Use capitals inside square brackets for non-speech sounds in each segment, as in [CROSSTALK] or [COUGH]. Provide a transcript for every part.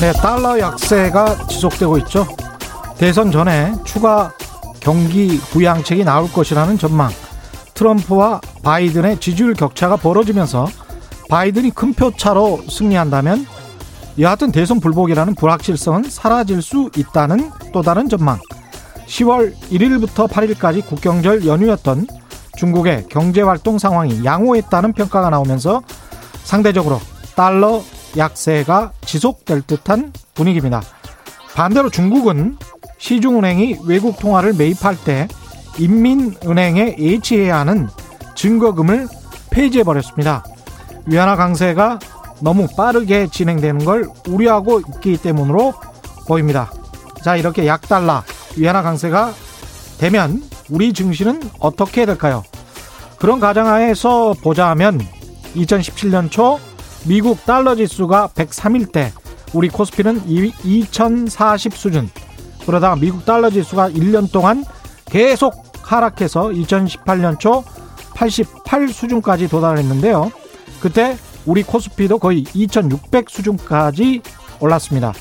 네, 달러 약세가 지속되고 있죠. 대선 전에 추가 경기 부양책이 나올 것이라는 전망. 트럼프와 바이든의 지지율 격차가 벌어지면서 바이든이 큰 표 차로 승리한다면 여하튼 대선 불복이라는 불확실성은 사라질 수 있다는 또 다른 전망. 10월 1일부터 8일까지 국경절 연휴였던 중국의 경제활동 상황이 양호했다는 평가가 나오면서 상대적으로 달러 약세가 지속될 듯한 분위기입니다. 반대로 중국은 시중은행이 외국 통화를 매입할 때 인민은행에 예치해야 하는 증거금을 폐지해버렸습니다. 위안화 강세가 너무 빠르게 진행되는 걸 우려하고 있기 때문으로 보입니다. 자, 이렇게 약달러, 위안화 강세가 되면 우리 증시는 어떻게 될까요? 그런 가정하에서 보자면 2017년 초 미국 달러 지수가 103일 때 우리 코스피는 2040 수준 그러다가 미국 달러 지수가 1년 동안 계속 하락해서 2018년 초 88 수준까지 도달했는데요. 그때 우리 코스피도 거의 2600 수준까지 올랐습니다.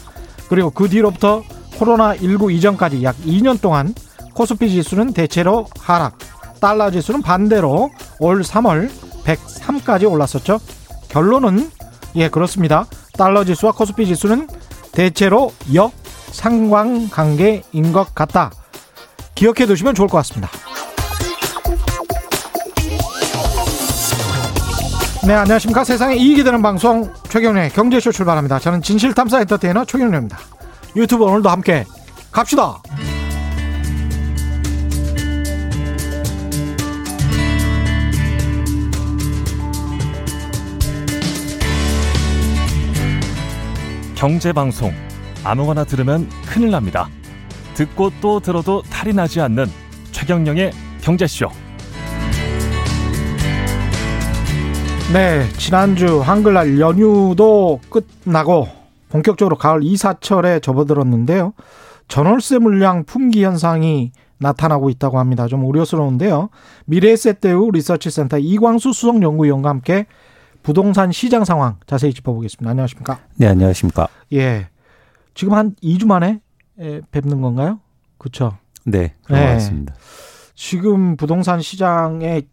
그리고 그 뒤로부터 코로나19 이전까지 약 2년 동안 코스피 지수는 대체로 하락, 달러 지수는 반대로 올 3월 103까지 올랐었죠. 결론은 예 그렇습니다. 달러 지수와 코스피 지수는 대체로 역상관관계인 것 같다. 기억해 두시면 좋을 것 같습니다. 네, 안녕하십니까. 세상에 이익이 되는 방송 최경련의 경제쇼 출발합니다. 저는 진실탐사 엔터테이너 최경련입니다. 유튜브 오늘도 함께 갑시다. 경제방송 아무거나 들으면 큰일 납니다. 듣고 또 들어도 탈이 나지 않는 최경령의 경제쇼. 네, 지난주 한글날 연휴도 끝나고 본격적으로 가을 이사철에 접어들었는데요. 전월세 물량 품귀 현상이 나타나고 있다고 합니다. 좀 우려스러운데요. 미래에셋대우 리서치센터 이광수 수석연구위원과 함께 부동산 시장 상황 자세히 짚어보겠습니다. 안녕하십니까? 네, 안녕하십니까? 예. 지금 한 2주 만에 뵙는 건가요? 그렇죠. 네, 그런 네. 것 같습니다. 지금 부동산 시장에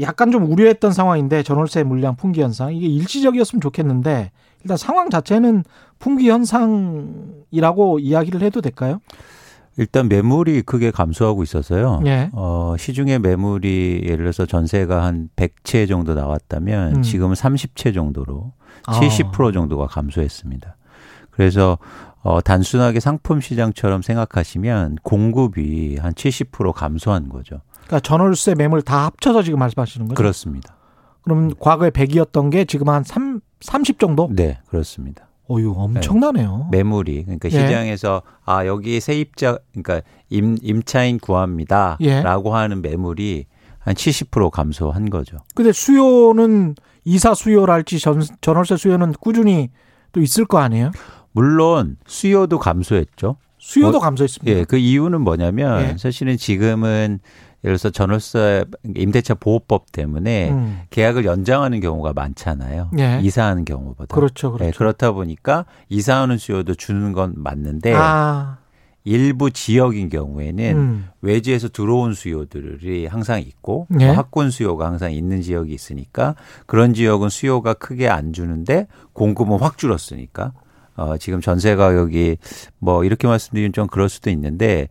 약간 좀 우려했던 상황인데 전월세 물량 풍기 현상 이게 일시적이었으면 좋겠는데 일단 상황 자체는 풍기 현상이라고 이야기를 해도 될까요? 일단 매물이 크게 감소하고 있어서요. 예. 어, 시중에 매물이 예를 들어서 전세가 한 100채 정도 나왔다면 음. 지금은 30채 정도로 70% 아. 정도가 감소했습니다. 그래서 어, 단순하게 상품 시장처럼 생각하시면 공급이 한 70% 감소한 거죠. 그러니까 전월세 매물 다 합쳐서 지금 말씀하시는 거죠? 그렇습니다. 그럼 과거에 100이었던 게 지금 한 3, 30 정도? 네, 그렇습니다. 어유 엄청나네요. 네. 매물이 그러니까 예. 시장에서 아 여기 세입자 그러니까 임 임차인 구합니다라고 예. 하는 매물이 한 70% 감소한 거죠. 근데 수요는 이사 수요랄지 전, 전월세 수요는 꾸준히 또 있을 거 아니에요? 물론 수요도 감소했죠. 수요도 뭐, 감소했습니다. 예, 그 이유는 뭐냐면 예. 사실은 지금은 예를 들어서 전월세 임대차 보호법 때문에 음. 계약을 연장하는 경우가 많잖아요. 예. 이사하는 경우보다. 그렇죠, 그렇죠. 네, 그렇다 보니까 이사하는 수요도 주는 건 맞는데 아. 일부 지역인 경우에는 음. 외지에서 들어온 수요들이 항상 있고 예. 뭐 학군 수요가 항상 있는 지역이 있으니까 그런 지역은 수요가 크게 안 주는데 공급은 확 줄었으니까 어, 지금 전세 가격이 뭐 이렇게 말씀드리면 좀 그럴 수도 있는데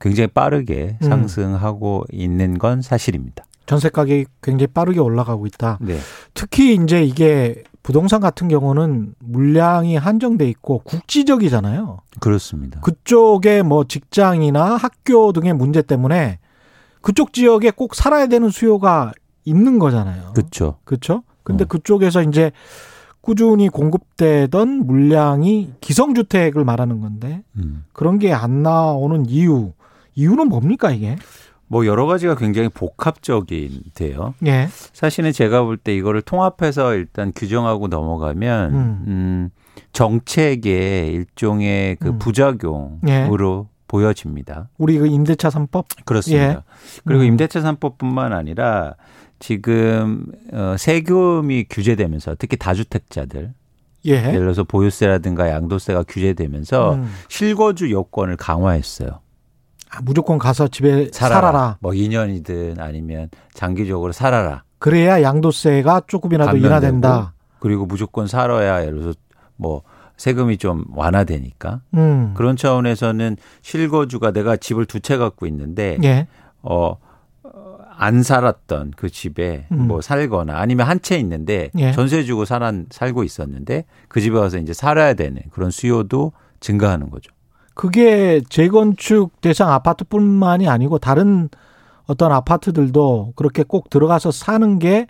굉장히 빠르게 음. 상승하고 음. 있는 건 사실입니다. 전세 가격이 굉장히 빠르게 올라가고 있다. 네. 특히 이제 이게 부동산 같은 경우는 물량이 한정돼 있고 국지적이잖아요. 그렇습니다. 그쪽에 뭐 직장이나 학교 등의 문제 때문에 그쪽 지역에 꼭 살아야 되는 수요가 있는 거잖아요. 그렇죠. 그렇죠. 근데 어. 그쪽에서 이제 꾸준히 공급되던 물량이 기성주택을 말하는 건데 음. 그런 게 안 나오는 이유 이유는 뭡니까 이게? 뭐 여러 가지가 굉장히 복합적인데요. 예. 사실은 제가 볼 때 이거를 통합해서 일단 규정하고 넘어가면 음, 음 정책의 일종의 그 음. 부작용으로 예. 보여집니다. 우리 그 임대차 3법? 그렇습니다. 예. 그리고 음. 임대차 3법뿐만 아니라 지금 어 세금이 규제되면서 특히 다주택자들 예. 를 들어서 보유세라든가 양도세가 규제되면서 음. 실거주 요건을 강화했어요. 아, 무조건 가서 집에 살아라. 살아라. 뭐 2년이든 아니면 장기적으로 살아라. 그래야 양도세가 조금이라도 인하된다. 그리고 무조건 살아야 예를 들어서 뭐 세금이 좀 완화되니까 음. 그런 차원에서는 실거주가 내가 집을 두 채 갖고 있는데 예. 어. 안 살았던 그 집에 음. 뭐 살거나 아니면 한 채 있는데 예. 전세 주고 살아, 살고 있었는데 그 집에 가서 이제 살아야 되는 그런 수요도 증가하는 거죠. 그게 재건축 대상 아파트뿐만이 아니고 다른 어떤 아파트들도 그렇게 꼭 들어가서 사는 게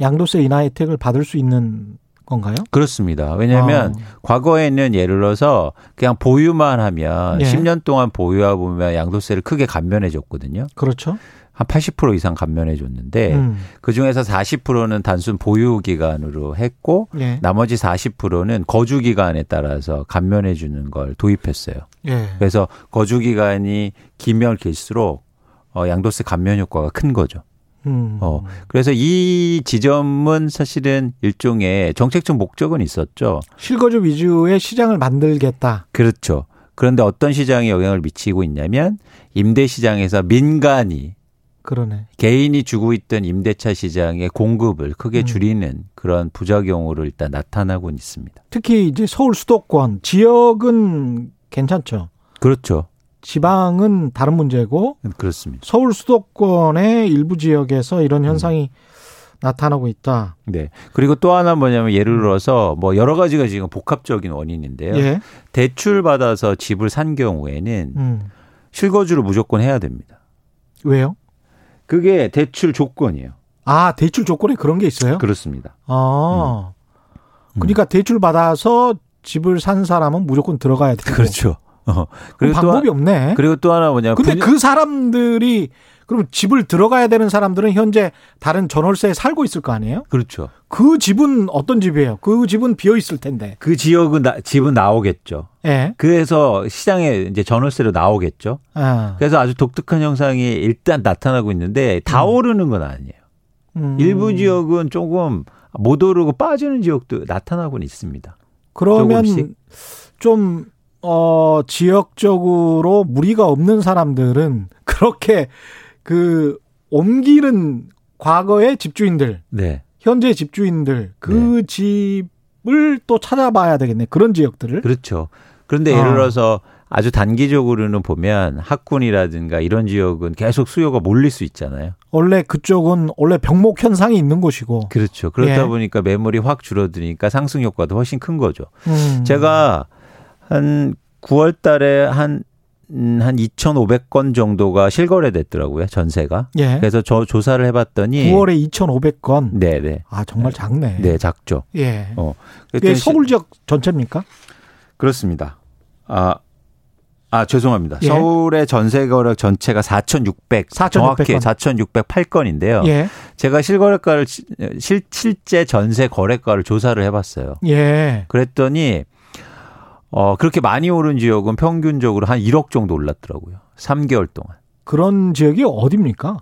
양도세 인하 혜택을 받을 수 있는 건가요? 그렇습니다. 왜냐하면 아. 과거에는 예를 들어서 그냥 보유만 하면 예. 10년 동안 보유하고 보면 양도세를 크게 감면해 줬거든요. 그렇죠. 한 80% 이상 감면해 줬는데 음. 그 중에서 40%는 단순 보유 기간으로 했고 예. 나머지 40%는 거주 기간에 따라서 감면해 주는 걸 도입했어요. 예. 그래서 거주 기간이 길면 길수록 어 양도세 감면 효과가 큰 거죠. 음. 어, 그래서 이 지점은 사실은 일종의 정책적 목적은 있었죠. 실거주 위주의 시장을 만들겠다. 그렇죠. 그런데 어떤 시장에 영향을 미치고 있냐면 임대 시장에서 민간이 그러네. 개인이 주고 있던 임대차 시장의 공급을 크게 음. 줄이는 음. 그런 부작용으로 일단 나타나고 있습니다. 특히 이제 서울 수도권 지역은 괜찮죠. 그렇죠. 지방은 다른 문제고 그렇습니다. 서울 수도권의 일부 지역에서 이런 음. 현상이 음. 나타나고 있다. 네. 그리고 또 하나 뭐냐면 예를 들어서 뭐 여러 가지가 지금 복합적인 원인인데요. 예. 대출 받아서 집을 산 경우에는 음. 실거주를 무조건 해야 됩니다. 왜요? 그게 대출 조건이에요. 아, 대출 조건에 그런 게 있어요? 그렇습니다. 아. 음. 그러니까 대출 받아서 집을 산 사람은 무조건 들어가야 되고. 그렇죠. 어. 그리고 방법이 없네. 그리고 또 하나 뭐냐. 근데 분야... 그 사람들이 그럼 집을 들어가야 되는 사람들은 현재 다른 전월세에 살고 있을 거 아니에요? 그렇죠. 그 집은 어떤 집이에요? 그 집은 비어 있을 텐데. 그 지역은 나, 집은 나오겠죠. 예. 네. 그래서 시장에 이제 전월세로 나오겠죠. 아. 그래서 아주 독특한 현상이 일단 나타나고 있는데 다 음. 오르는 건 아니에요. 음. 일부 지역은 조금 못 오르고 빠지는 지역도 나타나고는 있습니다. 그러면 조금씩. 좀 어, 지역적으로 무리가 없는 사람들은 [LAUGHS] 그렇게 그 옮기는 과거의 집주인들, 네. 현재 집주인들 그 네. 집을 또 찾아봐야 되겠네. 그런 지역들을. 그렇죠. 그런데 예를 어. 들어서 아주 단기적으로는 보면 학군이라든가 이런 지역은 계속 수요가 몰릴 수 있잖아요. 원래 그쪽은 원래 병목 현상이 있는 곳이고. 그렇죠. 그렇다 예. 보니까 매물이 확 줄어드니까 상승 효과도 훨씬 큰 거죠. 음. 제가 한 9월 달에 한, 음, 한 2,500건 정도가 실거래 됐더라고요, 전세가. 예. 그래서 저 조사를 해봤더니. 9월에 2,500건? 네네. 아, 정말 작네. 네, 작죠. 예. 어. 이게 서울 지역 전체입니까? 그렇습니다. 아, 아, 죄송합니다. 예. 서울의 전세 거래 전체가 4,600, 4,600 정확히 4,608건인데요. 예. 제가 실거래가를 실 실제 전세 거래가를 조사를 해 봤어요. 예. 그랬더니 어, 그렇게 많이 오른 지역은 평균적으로 한 1억 정도 올랐더라고요. 3개월 동안. 그런 지역이 어딥니까?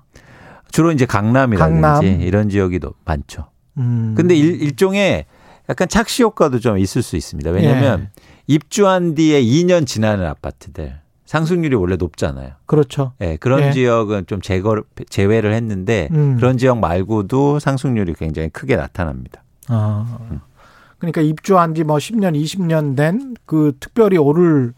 주로 이제 강남이라든지 강남. 이런 지역이 더 많죠. 음. 근데 일, 일종의 약간 착시 효과도 좀 있을 수 있습니다. 왜냐하면 예. 입주한 뒤에 2년 지나는 아파트들 상승률이 원래 높잖아요. 그렇죠. 예, 그런 예. 지역은 좀 제거 제외를 했는데 음. 그런 지역 말고도 상승률이 굉장히 크게 나타납니다. 아. 음. 그러니까 입주한 지 뭐 10년, 20년 된 그 특별히 오를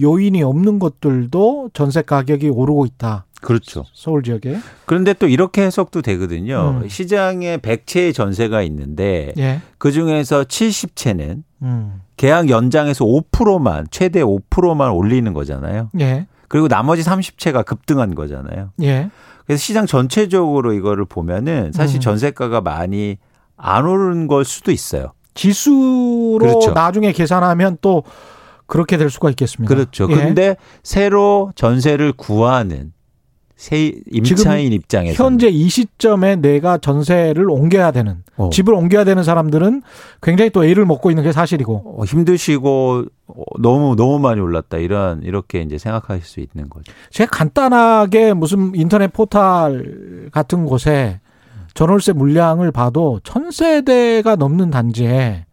요인이 없는 것들도 전세 가격이 오르고 있다. 그렇죠. 서울 지역에. 그런데 또 이렇게 해석도 되거든요. 음. 시장에 100채의 전세가 있는데 예. 그 중에서 70채는 음. 계약 연장에서 5%만 최대 5%만 올리는 거잖아요. 예. 그리고 나머지 30채가 급등한 거잖아요. 예. 그래서 시장 전체적으로 이거를 보면은 사실 음. 전세가가 많이 안 오른 걸 수도 있어요. 지수로 그렇죠. 나중에 계산하면 또 그렇게 될 수가 있겠습니다. 그렇죠. 예. 그런데 새로 전세를 구하는 새 임차인 입장에서 현재 이 시점에 내가 전세를 옮겨야 되는 어. 집을 옮겨야 되는 사람들은 굉장히 또 애를 먹고 있는 게 사실이고 어, 힘드시고 어, 너무 너무 많이 올랐다 이런 이렇게 이제 생각하실 수 있는 거죠. 제가 간단하게 무슨 인터넷 포털 같은 곳에 전월세 물량을 봐도 천 세대가 넘는 단지에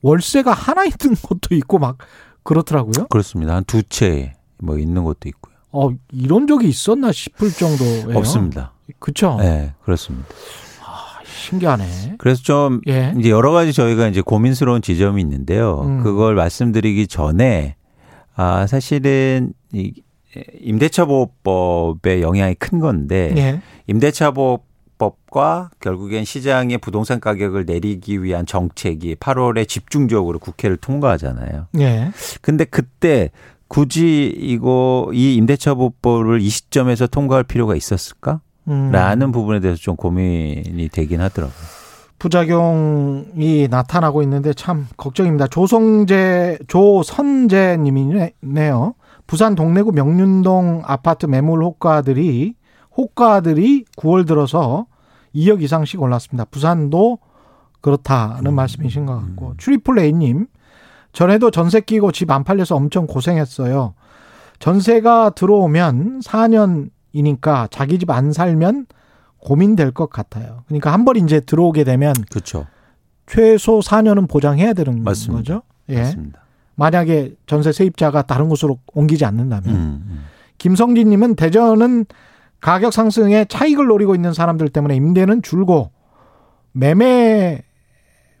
월세가 하나 있는 곳도 있고 막 그렇더라고요. 그렇습니다. 한 두 채 뭐 있는 곳도 있고요. 어, 이런 적이 있었나 싶을 정도예요. 없습니다. 그렇죠. 네, 그렇습니다. 아, 신기하네. 그래서 좀 예. 이제 여러 가지 저희가 이제 고민스러운 지점이 있는데요. 음. 그걸 말씀드리기 전에 아 사실은 이 임대차 보호법의 영향이 큰 건데 예. 임대차 보호 법과 결국엔 시장의 부동산 가격을 내리기 위한 정책이 8월에 집중적으로 국회를 통과하잖아요. 예. 근데 그때 굳이 이거 이 임대차 보호법을 이 시점에서 통과할 필요가 있었을까? 음. 라는 부분에 대해서 좀 고민이 되긴 하더라고요. 부작용이 나타나고 있는데 참 걱정입니다. 조성재 조선재 님이네요. 부산 동래구 명륜동 아파트 매물 호가들이 호가들이 9월 들어서 2억 이상씩 올랐습니다. 부산도 그렇다는 음. 말씀이신 것 같고 음. 트리플 A님 전에도 전세 끼고 집 안 팔려서 엄청 고생했어요. 전세가 들어오면 4년이니까 자기 집 안 살면 고민될 것 같아요. 그러니까 한 번 이제 들어오게 되면 그렇죠. 최소 4년은 보장해야 되는 맞습니다. 거죠. 예. 맞습니다. 만약에 전세 세입자가 다른 곳으로 옮기지 않는다면 음, 음. 김성진 님은 대전은 가격 상승에 차익을 노리고 있는 사람들 때문에 임대는 줄고 매매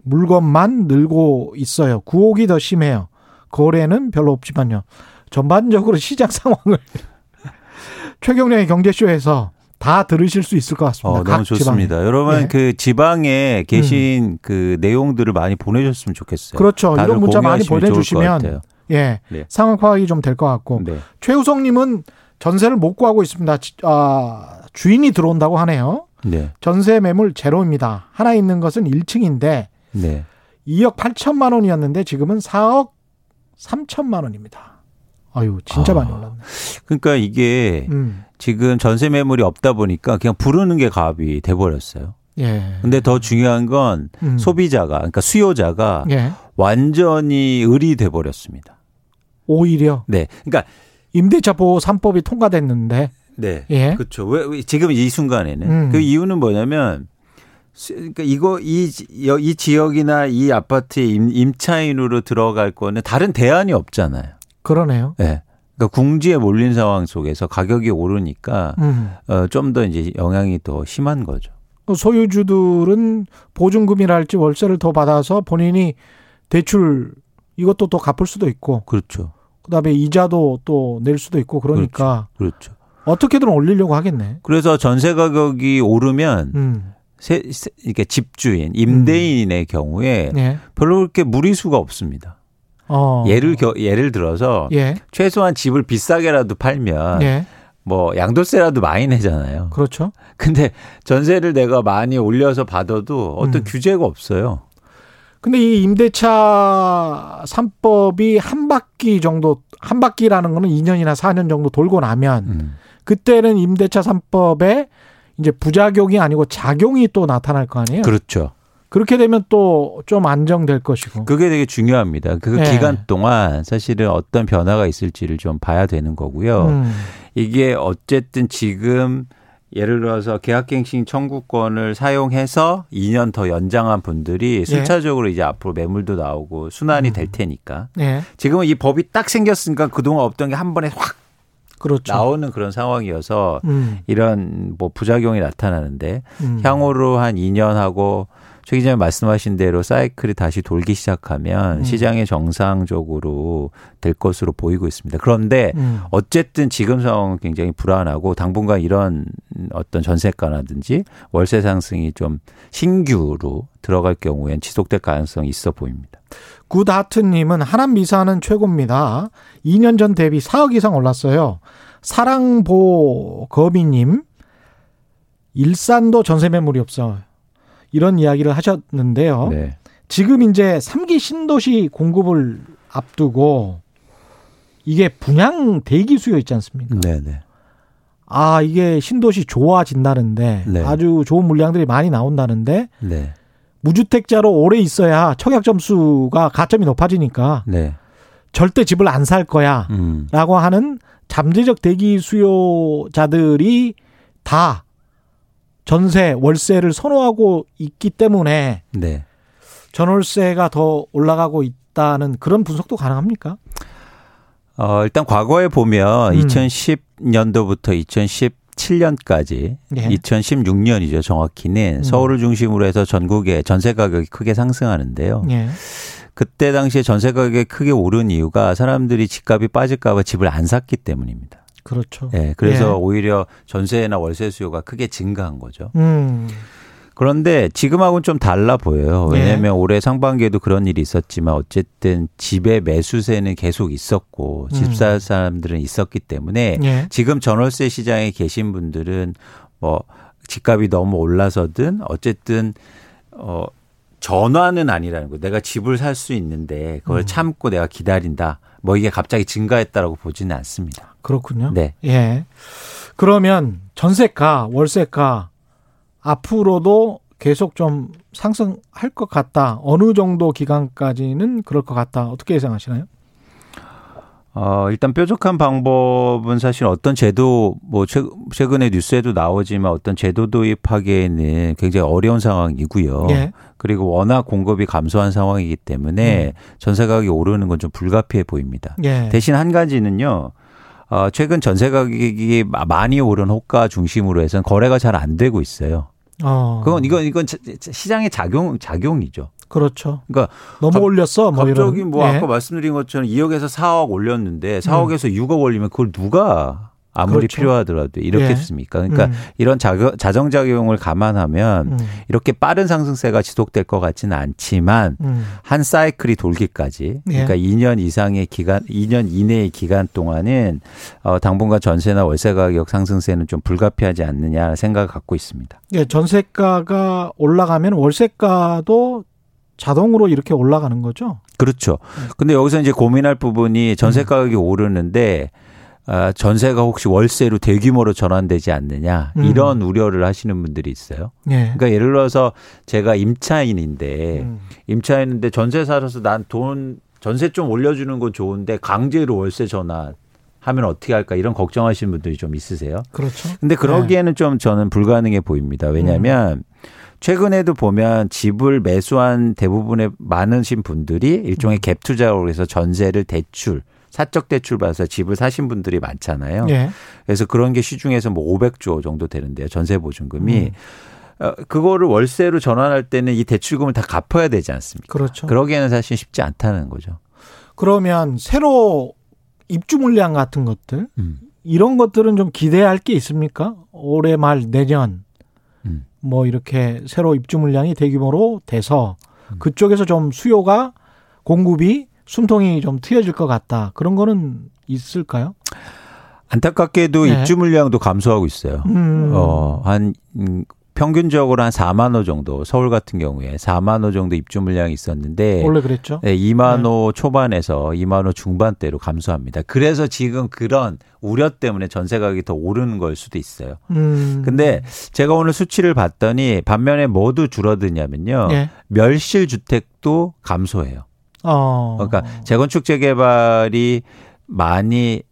물건만 늘고 있어요. 구옥이 더 심해요. 거래는 별로 없지만요. 전반적으로 [LAUGHS] 시장 상황을 [LAUGHS] 최경련의 경제쇼에서 다 들으실 수 있을 것 같습니다. 어, 너무 좋습니다. 지방에. 여러분 네. 그 지방에 계신 음. 그 내용들을 많이 보내줬으면 좋겠어요. 그렇죠. 이런 문자 많이 보내주시면 예 네. 상황 파악이 좀 될 것 같고 네. 최우성님은 전세를 못 구하고 있습니다. 아, 주인이 들어온다고 하네요. 네. 전세 매물 제로입니다. 하나 있는 것은 1층인데 네. 2억 8천만 원이었는데 지금은 4억 3천만 원입니다. 아유, 진짜 아, 많이 올랐네. 그러니까 이게 음. 지금 전세 매물이 없다 보니까 그냥 부르는 게 값이 돼 버렸어요. 예. 근데 더 중요한 건 음. 소비자가 그러니까 수요자가 예. 완전히 을이 돼 버렸습니다. 오히려 네. 그러니까 임대차 보호 3법이 통과됐는데 네. 예. 그렇죠. 왜 지금 이 순간에는 음. 그 이유는 뭐냐면 그러니까 이거 이, 이 지역이나 이 아파트에 임, 임차인으로 들어갈 거는 다른 대안이 없잖아요. 그러네요. 네. 그러니까 궁지에 몰린 상황 속에서 가격이 오르니까 음. 어, 좀 더 이제 영향이 더 심한 거죠. 그 소유주들은 보증금이랄지 월세를 더 받아서 본인이 대출 이것도 또 갚을 수도 있고. 그렇죠. 그다음에 이자도 또 낼 수도 있고 그러니까. 그렇죠. 그렇죠. 어떻게든 올리려고 하겠네. 그래서 전세 가격이 오르면 음. 세, 세, 이렇게 집주인, 임대인의 음. 경우에 예. 별로 그렇게 무리수가 없습니다. 어. 예를 겨, 예를 들어서 예. 최소한 집을 비싸게라도 팔면 예. 뭐 양도세라도 많이 내잖아요. 그렇죠. 근데 전세를 내가 많이 올려서 받아도 어떤 음. 규제가 없어요. 근데 이 임대차 3법이 한 바퀴 정도 한 바퀴라는 거는 2년이나 4년 정도 돌고 나면 음. 그때는 임대차 3법에 이제 부작용이 아니고 작용이 또 나타날 거 아니에요? 그렇죠. 그렇게 되면 또 좀 안정될 것이고. 그게 되게 중요합니다. 그 네. 기간 동안 사실은 어떤 변화가 있을지를 좀 봐야 되는 거고요. 음. 이게 어쨌든 지금 예를 들어서 계약갱신 청구권을 사용해서 2년 더 연장한 분들이 네. 순차적으로 네. 이제 앞으로 매물도 나오고 순환이 음. 될 테니까. 네. 지금은 이 법이 딱 생겼으니까 그동안 없던 게 한 번에 확 그렇죠. 나오는 그런 상황이어서 음. 이런 뭐 부작용이 나타나는데 음. 향후로 한 2년 하고 최 기자님 말씀하신 대로 사이클이 다시 돌기 시작하면 음. 시장에 정상적으로 될 것으로 보이고 있습니다. 그런데 음. 어쨌든 지금 상황은 굉장히 불안하고 당분간 이런 어떤 전세가라든지 월세 상승이 좀 신규로 들어갈 경우엔 지속될 가능성이 있어 보입니다. 굿하트님은 하남 미사는 최고입니다. 2년 전 대비 4억 이상 올랐어요. 사랑보 거미님 일산도 전세 매물이 없어 이런 이야기를 하셨는데요. 네. 지금 이제 3기 신도시 공급을 앞두고 이게 분양 대기 수요 있지 않습니까? 네, 네. 아, 이게 신도시 좋아진다는데 네. 아주 좋은 물량들이 많이 나온다는데 네. 무주택자로 오래 있어야 청약 점수가 가점이 높아지니까 네. 절대 집을 안 살 거야라고 음. 하는 잠재적 대기 수요자들이 다 전세, 월세를 선호하고 있기 때문에 네. 전월세가 더 올라가고 있다는 그런 분석도 가능합니까? 어, 일단 과거에 보면 음. 2010년도부터 2017년까지 예. 2016년이죠. 정확히는 음. 서울을 중심으로 해서 전국의 전세 가격이 크게 상승하는데요. 예. 그때 당시에 전세 가격이 크게 오른 이유가 사람들이 집값이 빠질까봐 집을 안 샀기 때문입니다. 그렇죠. 예. 그래서 예. 오히려 전세나 월세 수요가 크게 증가한 거죠. 음. 그런데 지금하고는 좀 달라 보여요. 네. 왜냐하면 네. 올해 상반기에도 그런 일이 있었지만 어쨌든 집의 매수세는 계속 있었고 음. 집살 사람들은 있었기 때문에 네. 지금 전월세 시장에 계신 분들은 뭐 집값이 너무 올라서든 어쨌든 어 전화는 아니라는 거. 내가 집을 살 수 있는데 그걸 음. 참고 내가 기다린다. 뭐 이게 갑자기 증가했다라고 보지는 않습니다. 그렇군요. 네. 예. 그러면 전세가, 월세가 앞으로도 계속 좀 상승할 것 같다. 어느 정도 기간까지는 그럴 것 같다. 어떻게 예상하시나요? 어, 일단 뾰족한 방법은 사실 어떤 제도, 뭐, 최근에 뉴스에도 나오지만 어떤 제도 도입하기에는 굉장히 어려운 상황이고요. 예. 그리고 워낙 공급이 감소한 상황이기 때문에 음. 전세 가격이 오르는 건 좀 불가피해 보입니다. 예. 대신 한 가지는요. 어, 최근 전세 가격이 많이 오른 호가 중심으로 해서는 거래가 잘 안 되고 있어요. 어. 그건 이건 이건 시장의 작용 작용이죠. 그렇죠. 그러니까 너무 올렸어. 뭐 갑자기 이런. 뭐 예. 아까 말씀드린 것처럼 2억에서 4억 올렸는데 4억에서 음. 6억 올리면 그걸 누가 아무리 그렇죠. 필요하더라도 이렇겠습니까? 예. 그러니까 음. 이런 자정 작용을 감안하면 음. 이렇게 빠른 상승세가 지속될 것 같지는 않지만 음. 한 사이클이 돌기까지 예. 그러니까 2년 이상의 기간, 2년 이내의 기간 동안은 어 당분간 전세나 월세 가격 상승세는 좀 불가피하지 않느냐 생각을 갖고 있습니다. 예, 전세가가 올라가면 월세가도 자동으로 이렇게 올라가는 거죠? 그렇죠. 근데 여기서 이제 고민할 부분이 전세 음. 가격이 오르는데 아, 전세가 혹시 월세로 대규모로 전환되지 않느냐 음. 이런 우려를 하시는 분들이 있어요. 예. 그러니까 예를 들어서 제가 임차인인데 음. 임차인인데 전세 살아서 난 돈 전세 좀 올려주는 건 좋은데 강제로 월세 전환 하면 어떻게 할까 이런 걱정하시는 분들이 좀 있으세요. 그렇죠. 근데 그러기에는 네. 좀 저는 불가능해 보입니다. 왜냐하면 음. 최근에도 보면 집을 매수한 대부분의 많으신 분들이 일종의 음. 갭 투자로 해서 전세를 대출 사적 대출 받아서 집을 사신 분들이 많잖아요. 예. 그래서 그런 게 시중에서 뭐 500조 정도 되는데요. 전세 보증금이. 음. 어, 그거를 월세로 전환할 때는 이 대출금을 다 갚아야 되지 않습니까? 그렇죠. 그러기에는 사실 쉽지 않다는 거죠. 그러면 새로 입주 물량 같은 것들 음. 이런 것들은 좀 기대할 게 있습니까? 올해 말 내년 음. 뭐 이렇게 새로 입주 물량이 대규모로 돼서 음. 그쪽에서 좀 수요가 공급이 숨통이 좀 트여질 것 같다. 그런 거는 있을까요? 안타깝게도 네. 입주 물량도 감소하고 있어요. 음. 어, 한 음, 평균적으로 한 4만 호 정도 서울 같은 경우에 4만 호 정도 입주 물량이 있었는데 원래 그랬죠. 네, 2만 네. 호 초반에서 2만 호 중반대로 감소합니다. 그래서 지금 그런 우려 때문에 전세 가격이 더 오르는 걸 수도 있어요. 음. 근데 제가 오늘 수치를 봤더니 반면에 모두 줄어드냐면요. 네. 멸실 주택도 감소해요. 어. 그러니까 재건축 재개발이 많이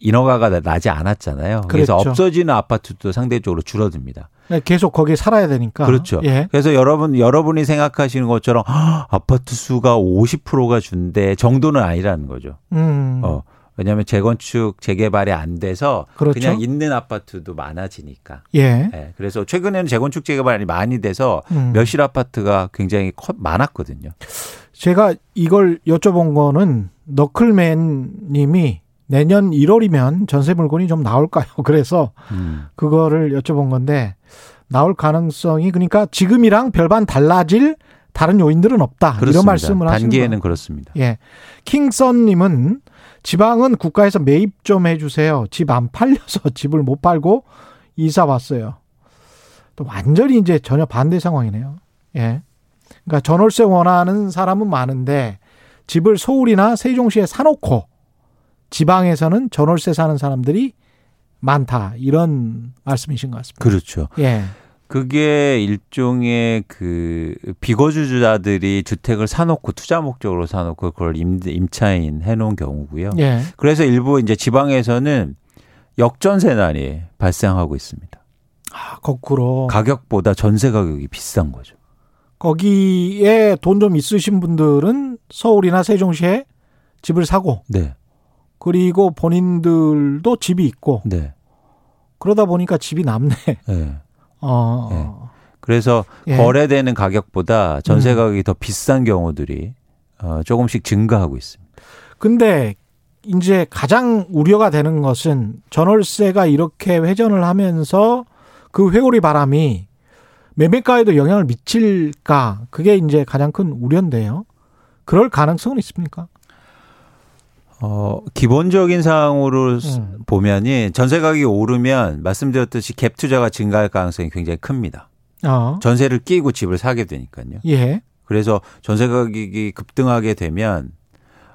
인허가가 나지 않았잖아요. 그래서 그랬죠. 없어지는 아파트도 상대적으로 줄어듭니다. 네, 계속 거기에 살아야 되니까. 그렇죠. 예. 그래서 여러분 여러분이 생각하시는 것처럼 아파트 수가 50%가 준대 정도는 아니라는 거죠. 음. 어. 왜냐하면 재건축 재개발이 안 돼서 그렇죠. 그냥 있는 아파트도 많아지니까. 예. 네. 그래서 최근에는 재건축 재개발이 많이 돼서 음. 몇실 아파트가 굉장히 커, 많았거든요. 제가 이걸 여쭤본 거는 너클맨 님이 내년 1월이면 전세 물건이 좀 나올까요? [LAUGHS] 그래서 음. 그거를 여쭤본 건데 나올 가능성이 그러니까 지금이랑 별반 달라질 다른 요인들은 없다. 그렇습니다. 이런 말씀을 하시는 단기에는 그렇습니다. 예. 킹선 님은 지방은 국가에서 매입 좀 해 주세요. 집 안 팔려서 [LAUGHS] 집을 못 팔고 이사 왔어요. 또 완전히 이제 전혀 반대 상황이네요. 예. 그러니까 전월세 원하는 사람은 많은데 집을 서울이나 세종시에 사놓고 지방에서는 전월세 사는 사람들이 많다 이런 말씀이신 것 같습니다. 그렇죠. 예. 그게 일종의 그 비거주자들이 주택을 사놓고 투자 목적으로 사놓고 그걸 임, 임차인 해놓은 경우고요. 예. 그래서 일부 이제 지방에서는 역전세난이 발생하고 있습니다. 아, 거꾸로 가격보다 전세 가격이 비싼 거죠. 거기에 돈 좀 있으신 분들은 서울이나 세종시에 집을 사고 네. 그리고 본인들도 집이 있고 네. 그러다 보니까 집이 남네. 네. 어. 네. 그래서 예. 거래되는 가격보다 전세 음. 가격이 음. 더 비싼 경우들이 어, 조금씩 증가하고 있습니다. 근데 이제 가장 우려가 되는 것은 전월세가 이렇게 회전을 하면서 그 회오리 바람이 매매가에도 영향을 미칠까 그게 이제 가장 큰 우려인데요. 그럴 가능성은 있습니까? 어, 기본적인 상황으로 음. 보면이 전세 가격이 오르면 말씀드렸듯이 갭 투자가 증가할 가능성이 굉장히 큽니다. 어. 전세를 끼고 집을 사게 되니까요. 예. 그래서 전세 가격이 급등하게 되면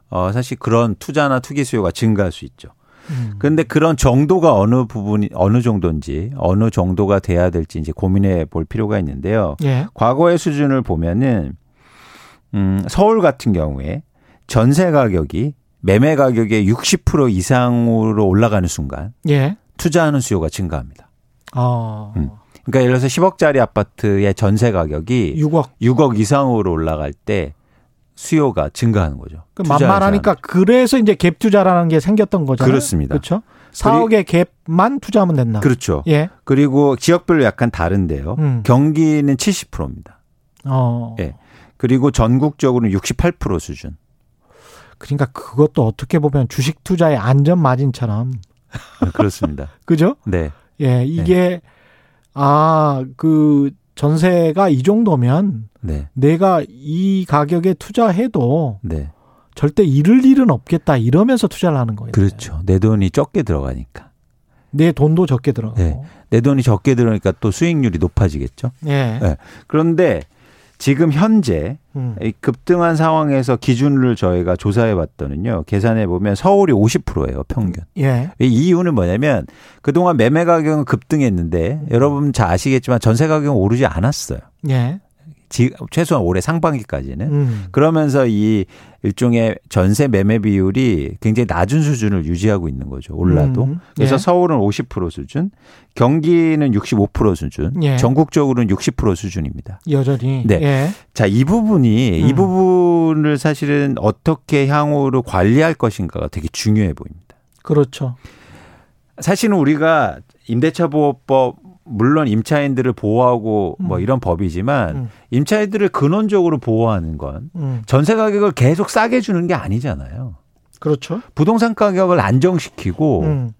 어, 사실 그런 투자나 투기 수요가 증가할 수 있죠. 음. 그런데 그런 정도가 어느 부분이 어느 정도인지 어느 정도가 돼야 될지 이제 고민해 볼 필요가 있는데요. 예. 과거의 수준을 보면은 음, 서울 같은 경우에 전세 가격이 매매 가격의 60% 이상으로 올라가는 순간 예. 투자하는 수요가 증가합니다. 어. 음. 그러니까 예를 들어서 10억짜리 아파트의 전세 가격이 6억 6억 이상으로 올라갈 때 수요가 증가하는 거죠. 그 만만하니까 그래서 이제 갭 투자라는 게 생겼던 거잖아요. 그렇습니다. 그렇죠. 4억의 갭만 투자하면 된다. 그렇죠. 예. 그리고 지역별로 약간 다른데요. 음. 경기는 70%입니다. 어. 예. 그리고 전국적으로는 68% 수준. 그러니까 그것도 어떻게 보면 주식 투자의 안전 마진처럼 네, 그렇습니다. [LAUGHS] 그죠? 네. 예, 이게 네. 아, 그 전세가 이 정도면 네. 내가 이 가격에 투자해도 네. 절대 잃을 일은 없겠다 이러면서 투자를 하는 거예요. 그렇죠. 내 돈이 적게 들어가니까. 내 돈도 적게 들어가고. 네. 내 돈이 적게 들어가니까 또 수익률이 높아지겠죠. 예. 네. 그런데 지금 현재 음. 급등한 상황에서 기준을 저희가 조사해 봤더니요. 계산해 보면 서울이 50%예요, 평균. 예. 이 이유는 뭐냐면 그동안 매매 가격은 급등했는데 음. 여러분 잘 아시겠지만 전세 가격은 오르지 않았어요. 예. 최소한 올해 상반기까지는 음. 그러면서 이 일종의 전세 매매 비율이 굉장히 낮은 수준을 유지하고 있는 거죠. 올라도. 음. 그래서 예. 서울은 50% 수준, 경기는 65% 수준, 예. 전국적으로는 60% 수준입니다. 여전히. 네. 예. 자, 이 부분이 음. 이 부분을 사실은 어떻게 향후로 관리할 것인가가 되게 중요해 보입니다. 그렇죠. 사실은 우리가 임대차 보호법 물론 임차인들을 보호하고 뭐 음. 이런 법이지만 음. 임차인들을 근원적으로 보호하는 건 음. 전세 가격을 계속 싸게 주는 게 아니잖아요. 그렇죠. 부동산 가격을 안정시키고 음.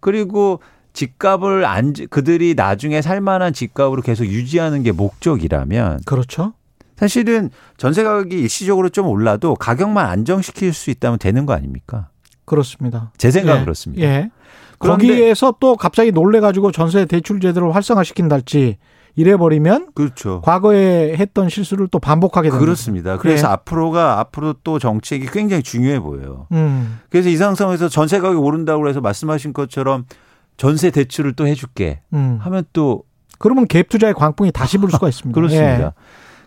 그리고 집값을 안 그들이 나중에 살 만한 집값으로 계속 유지하는 게 목적이라면 그렇죠. 사실은 전세 가격이 일시적으로 좀 올라도 가격만 안정시킬 수 있다면 되는 거 아닙니까? 그렇습니다. 제 생각은 예. 그렇습니다. 예. 거기에서 또 갑자기 놀래가지고 전세 대출 제도를 활성화시킨달지 이래버리면 그렇죠. 과거에 했던 실수를 또 반복하게 됩니다. 그렇습니다. 그래서 네. 앞으로가 앞으로 또 정책이 굉장히 중요해 보여요. 음. 그래서 이 상황에서 전세 가격이 오른다고 해서 말씀하신 것처럼 전세 대출을 또 해줄게 음. 하면 또 그러면 갭 투자의 광풍이 다시 불 수가 [LAUGHS] 있습니다. 그렇습니다. 예.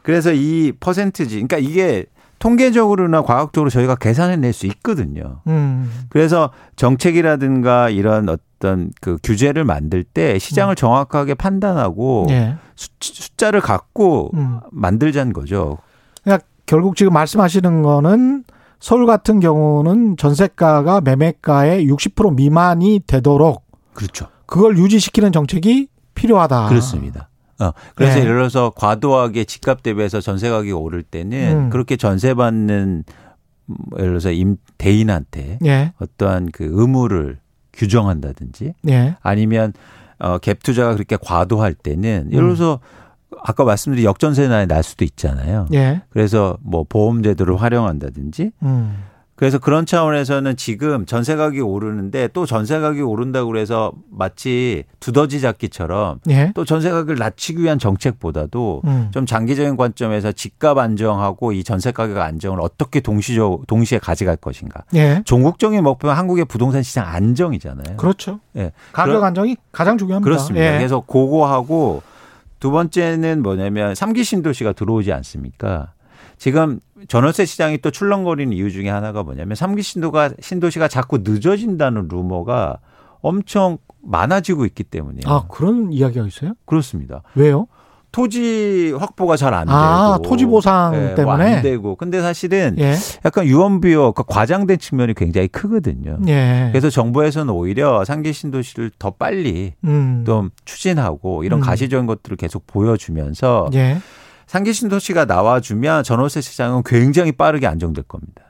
그래서 이 퍼센트지, 그러니까 이게 통계적으로나 과학적으로 저희가 계산해낼 수 있거든요. 음. 그래서 정책이라든가 이런 어떤 그 규제를 만들 때 시장을 음. 정확하게 판단하고 예. 숫자를 갖고 음. 만들자는 거죠. 그러니까 결국 지금 말씀하시는 거는 서울 같은 경우는 전세가가 매매가의 60% 미만이 되도록 그렇죠. 그걸 유지시키는 정책이 필요하다. 그렇습니다. 어, 그래서 네. 예를 들어서 과도하게 집값 대비해서 전세 가격이 오를 때는 음. 그렇게 전세 받는 뭐 예를 들어서 임 대인한테 네. 어떠한 그 의무를 규정한다든지 네. 아니면 어, 갭 투자가 그렇게 과도할 때는 예를 음. 들어서 음. 아까 말씀드린 역전세나 날 수도 있잖아요. 예. 그래서 뭐 보험 제도를 활용한다든지 음. 그래서 그런 차원에서는 지금 전세 가격이 오르는데 또 전세 가격이 오른다고 그래서 마치 두더지 잡기처럼 예? 또 전세 가격을 낮추기 위한 정책보다도 음. 좀 장기적인 관점에서 집값 안정하고 이 전세 가격 안정을 어떻게 동시적 동시에 가져갈 것인가. 예? 종국적인 목표는 한국의 부동산 시장 안정이잖아요. 그렇죠. 예. 가격 안정이 가장 중요합니다. 그렇습니다. 예. 그래서 고거하고 두 번째는 뭐냐면 삼기 신도시가 들어오지 않습니까? 지금 전월세 시장이 또 출렁거리는 이유 중에 하나가 뭐냐면 삼기 신도가 신도시가 자꾸 늦어진다는 루머가 엄청 많아지고 있기 때문이에요. 아 그런 이야기가 있어요? 그렇습니다. 왜요? 토지 확보가 잘안 아, 되고 토지 보상 네, 때문에 뭐 안 되고 근데 사실은 예. 약간 유언비어 그 과장된 측면이 굉장히 크거든요. 예. 그래서 정부에서는 오히려 상계 신도시를 더 빨리 음. 좀 추진하고 이런 음. 가시적인 것들을 계속 보여주면서 예. 상계 신도시가 나와주면 전월세 시장은 굉장히 빠르게 안정될 겁니다.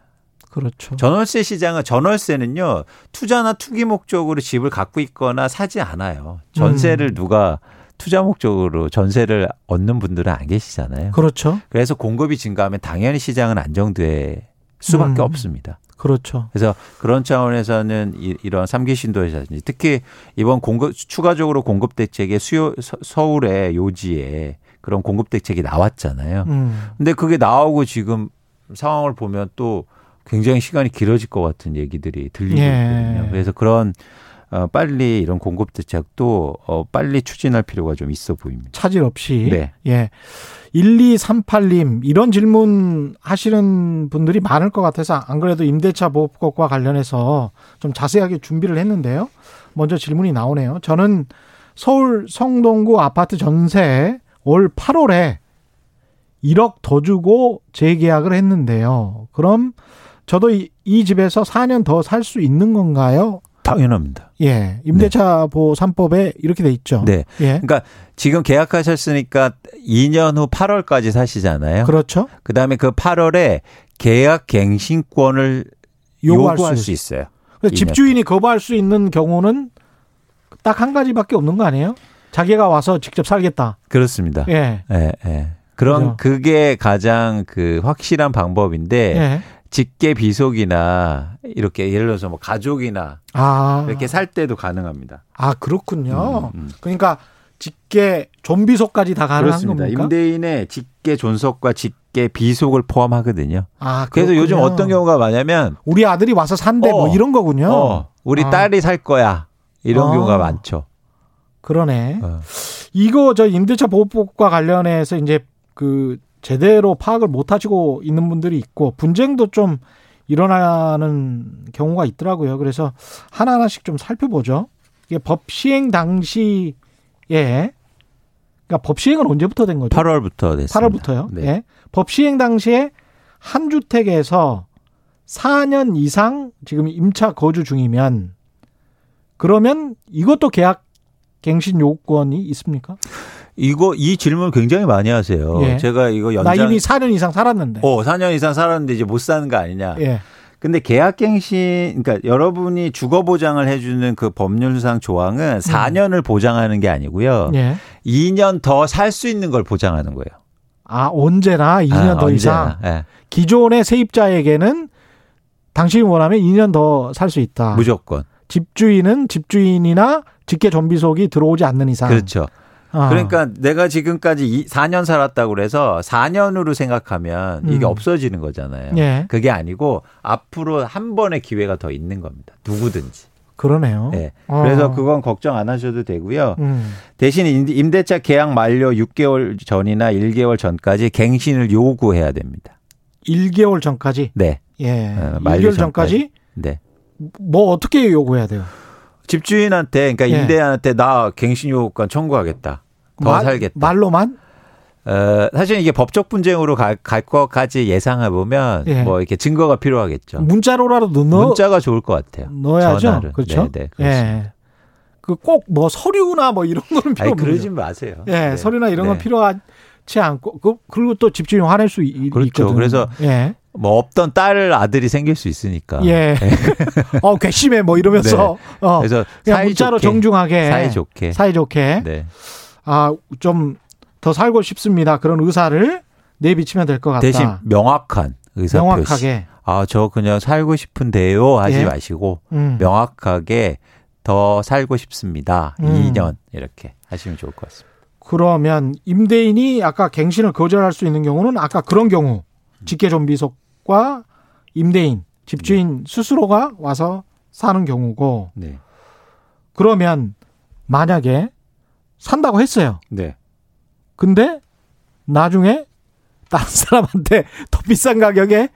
그렇죠. 전월세 시장은 전월세는요 투자나 투기 목적으로 집을 갖고 있거나 사지 않아요. 전세를 음. 누가 투자 목적으로 전세를 얻는 분들은 안 계시잖아요. 그렇죠. 그래서 공급이 증가하면 당연히 시장은 안정될 수밖에 음. 없습니다. 그렇죠. 그래서 그런 차원에서는 이, 이런 삼기 신도시라든지 특히 이번 공급 추가적으로 공급 대책에 수요 서울의 요지에 그런 공급 대책이 나왔잖아요. 음. 근데 그게 나오고 지금 상황을 보면 또 굉장히 시간이 길어질 것 같은 얘기들이 들리고 예. 있거든요. 그래서 그런 어, 빨리 이런 공급 대책도 어, 빨리 추진할 필요가 좀 있어 보입니다. 차질 없이. 네. 예. 1238님, 이런 질문 하시는 분들이 많을 것 같아서 안 그래도 임대차 보호법과 관련해서 좀 자세하게 준비를 했는데요. 먼저 질문이 나오네요. 저는 서울 성동구 아파트 전세 올 8월에 1억 더 주고 재계약을 했는데요. 그럼 저도 이, 이 집에서 4년 더 살 수 있는 건가요? 당연합니다. 예. 임대차 네. 보호 3법에 이렇게 돼 있죠. 네. 예. 그러니까 지금 계약하셨으니까 2년 후 8월까지 사시잖아요. 그렇죠. 그다음에 그 8월에 계약 갱신권을 요구할, 요구할 수, 수, 있어요. 집주인이 거부할 수 있는 경우는 딱 한 가지밖에 없는 거 아니에요? 자기가 와서 직접 살겠다. 그렇습니다. 예. 예, 예. 그런 그렇죠. 그게 가장 그 확실한 방법인데 예. 직계 비속이나 이렇게 예를 들어서 뭐 가족이나 아. 이렇게 살 때도 가능합니다. 아 그렇군요. 음, 음. 그러니까 직계 존비속까지 다 가능한 그렇습니다. 겁니까? 임대인의 직계 존속과 직계 비속을 포함하거든요. 아 그래서 요즘 어떤 경우가 많냐면 우리 아들이 와서 산대 뭐 어, 뭐 이런 거군요. 어, 우리 아. 딸이 살 거야 이런 아. 경우가 많죠. 그러네. 어. 이거 저 임대차 보호법과 관련해서 이제 그 제대로 파악을 못 하시고 있는 분들이 있고 분쟁도 좀 일어나는 경우가 있더라고요. 그래서 하나하나씩 좀 살펴보죠. 이게 법 시행 당시에 그러니까 법 시행은 언제부터 된 거죠? 8월부터 됐습니다. 8월부터요. 네. 예. 법 시행 당시에 한 주택에서 4년 이상 지금 임차 거주 중이면 그러면 이것도 계약 갱신 요건이 있습니까? 이거 이 질문을 굉장히 많이 하세요. 예. 제가 이거 연장 나 이미 4년 이상 살았는데. 어, 4년 이상 살았는데 이제 못 사는 거 아니냐. 예. 근데 계약갱신 그러니까 여러분이 주거 보장을 해 주는 그 법률상 조항은 4년을 음. 보장하는 게 아니고요. 예. 2년 더 살 수 있는 걸 보장하는 거예요. 아, 언제나 2년 아, 더 언제나. 이상. 예. 기존의 세입자에게는 당신이 원하면 2년 더 살 수 있다. 무조건. 집주인은 집주인이나 직계 좀비속이 들어오지 않는 이상. 그렇죠. 아. 그러니까 내가 지금까지 4년 살았다고 그래서 4년으로 생각하면 이게 음. 없어지는 거잖아요. 예. 그게 아니고 앞으로 한 번의 기회가 더 있는 겁니다. 누구든지. 그러네요. 네. 그래서 어. 그건 걱정 안 하셔도 되고요. 음. 대신 임대차 계약 만료 6개월 전이나 1개월 전까지 갱신을 요구해야 됩니다. 1개월 전까지? 네. 예. 어, 1개월 전까지? 네. 뭐 어떻게 요구해야 돼요? 집주인한테 그러니까 예. 임대인한테 나 갱신 요구권 청구하겠다. 더 말, 살겠다. 말로만? 어, 사실 이게 법적 분쟁으로 갈, 갈 것까지 예상해 보면 예. 뭐 이렇게 증거가 필요하겠죠. 문자로라도 넣어 문자가 좋을 것 같아요. 넣어야죠. 전화를. 그렇죠. 네, 네 예. 그 꼭 뭐 서류나 뭐 이런 거는 필요 없는 그러지 마세요. 예, 네. 서류나 이런 건 네. 필요하지 않고 그 그리고 또 집주인 화낼 수 있, 그렇죠. 있거든요. 그래서 예. 뭐 없던 딸 아들이 생길 수 있으니까. 예. 네. [LAUGHS] 어 괘씸해 뭐 이러면서. 네. 어. 그래서 그냥 문자로 좋게, 정중하게 사이 좋게 사이 좋게. 네. 아좀 더 살고 싶습니다. 그런 의사를 내비치면 될 것 같다. 대신 명확한 의사 명확하게. 아 저 그냥 살고 싶은데요 하지 예. 마시고 음. 명확하게 더 살고 싶습니다. 음. 2년 이렇게 하시면 좋을 것 같습니다. 그러면 임대인이 아까 갱신을 거절할 수 있는 경우는 아까 그런 경우 직계 좀비속 과 임대인, 집주인 네. 스스로가 와서 사는 경우고 네. 그러면 만약에 산다고 했어요. 네. 근데 나중에 다른 [LAUGHS] 사람한테 더 비싼 가격에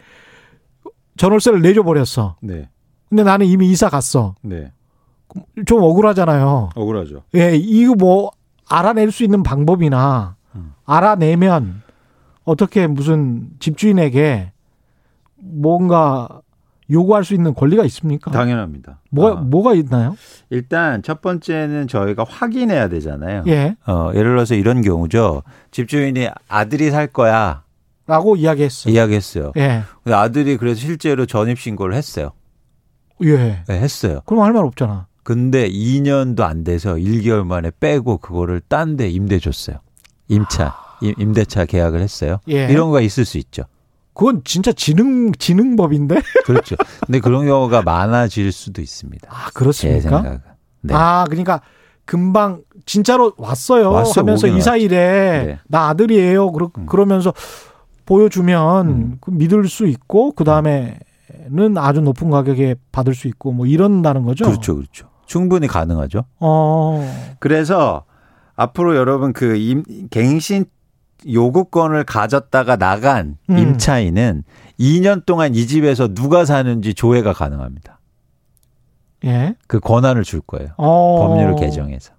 전월세를 내줘 버렸어. 네. 근데 나는 이미 이사 갔어. 네. 좀 억울하잖아요. 억울하죠. 예, 이거 뭐 알아낼 수 있는 방법이나 음. 알아내면 어떻게 무슨 집주인에게 뭔가 요구할 수 있는 권리가 있습니까? 당연합니다. 뭐 아. 뭐가 있나요? 일단 첫 번째는 저희가 확인해야 되잖아요. 예. 어, 예를 들어서 이런 경우죠. 집주인이 아들이 살 거야. 라고 이야기했어요. 이야기했어요. 예. 근데 아들이 그래서 실제로 전입 신고를 했어요. 예. 네, 했어요. 그럼 할 말 없잖아. 근데 2년도 안 돼서 1개월 만에 빼고 그거를 딴 데 임대 줬어요. 임차, 아. 임대차 계약을 했어요. 예. 이런 거가 있을 수 있죠. 그건 진짜 지능 지능법인데. [LAUGHS] 그렇죠. 근데 그런 경우가 많아질 수도 있습니다. 아 그렇습니까? 네. 아 그러니까 금방 진짜로 왔어요. 왔어, 하면서 이사일에 네. 나 아들이에요. 그러, 음. 그러면서 보여주면 음. 그 믿을 수 있고 그 다음에는 아주 높은 가격에 받을 수 있고 뭐 이런다는 거죠. 그렇죠, 그렇죠. 충분히 가능하죠. 어. 그래서 앞으로 여러분 그 임, 갱신 요구권을 가졌다가 나간 음. 임차인은 2년 동안 이 집에서 누가 사는지 조회가 가능합니다. 예. 그 권한을 줄 거예요. 어. 법률을 개정해서.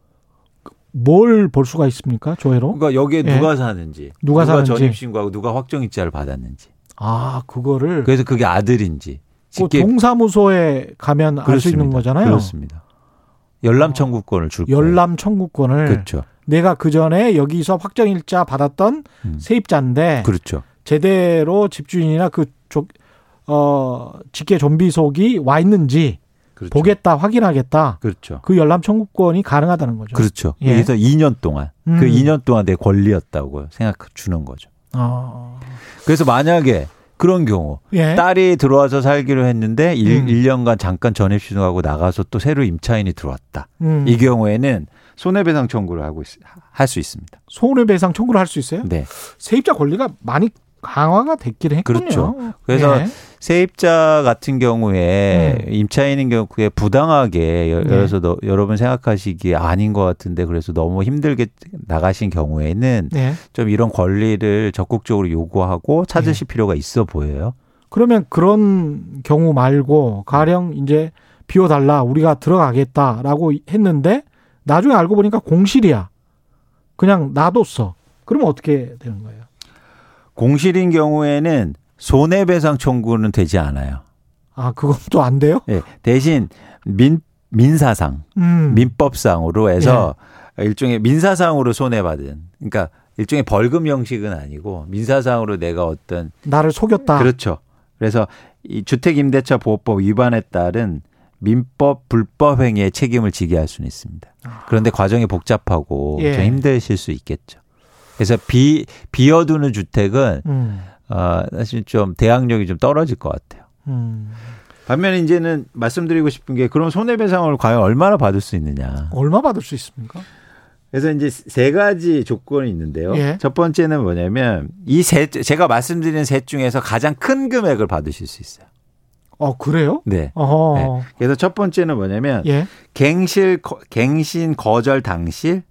뭘 볼 수가 있습니까? 조회로? 그러니까 여기에 예. 누가 사는지, 누가, 누가 사는지. 전입 신고하고 누가 확정입자를 받았는지. 아, 그거를 그래서 그게 아들인지. 그 동사무소에 가면 알 수 있는 거잖아요. 그렇습니다. 열람 청구권을 줄 거예요. 열람 청구권을 그렇죠. 내가 그 전에 여기서 확정일자 받았던 음. 세입자인데 그렇죠. 제대로 집주인이나 그 조, 어, 직계 좀비 속이 와 있는지 그렇죠. 보겠다, 확인하겠다. 그렇죠. 그 열람 청구권이 가능하다는 거죠. 그렇죠. 예. 그래서 2년 동안 그 음. 그 2년 동안 내 권리였다고 생각 주는 거죠. 아. 그래서 만약에 그런 경우 예. 딸이 들어와서 살기로 했는데 음. 1, 년간 잠깐 전입신고하고 나가서 또 새로 임차인이 들어왔다. 음. 이 경우에는 손해배상 청구를 하고 할 수 있습니다. 손해배상 청구를 할 수 있어요? 네. 세입자 권리가 많이 강화가 됐긴 했군요. 그렇죠. 그래서 네. 세입자 같은 경우에 음. 임차인인 경우에 부당하게 열어서 네. 여러분 생각하시기에 아닌 것 같은데 그래서 너무 힘들게 나가신 경우에는 네. 좀 이런 권리를 적극적으로 요구하고 찾으실 네. 필요가 있어 보여요. 그러면 그런 경우 말고 가령 이제 비워달라 우리가 들어가겠다라고 했는데 나중에 알고 보니까 공실이야. 그냥 놔뒀어. 그러면 어떻게 되는 거예요? 공실인 경우에는 손해배상 청구는 되지 않아요. 아, 그건 또 안 돼요? 네. 대신 민, 민사상, 음. 민법상으로 해서 예. 일종의 민사상으로 손해받은, 그러니까 일종의 벌금 형식은 아니고 민사상으로 내가 어떤 나를 속였다. 그렇죠. 그래서 이 주택임대차 보호법 위반에 따른 민법 불법 행위의 책임을 지게 할 수는 있습니다. 아. 그런데 과정이 복잡하고 예. 좀 힘드실 수 있겠죠. 그래서 비 비어두는 주택은 음. 어, 사실 좀 대항력이 좀 떨어질 것 같아요. 음. 반면에 이제는 말씀드리고 싶은 게 그럼 손해배상을 과연 얼마나 받을 수 있느냐? 얼마 받을 수 있습니까? 그래서 이제 세 가지 조건이 있는데요. 예. 첫 번째는 뭐냐면 이세 제가 말씀드린 셋 중에서 가장 큰 금액을 받으실 수 있어요. 어 그래요? 네. 네. 그래서 첫 번째는 뭐냐면 예. 갱실 갱신 거절 당시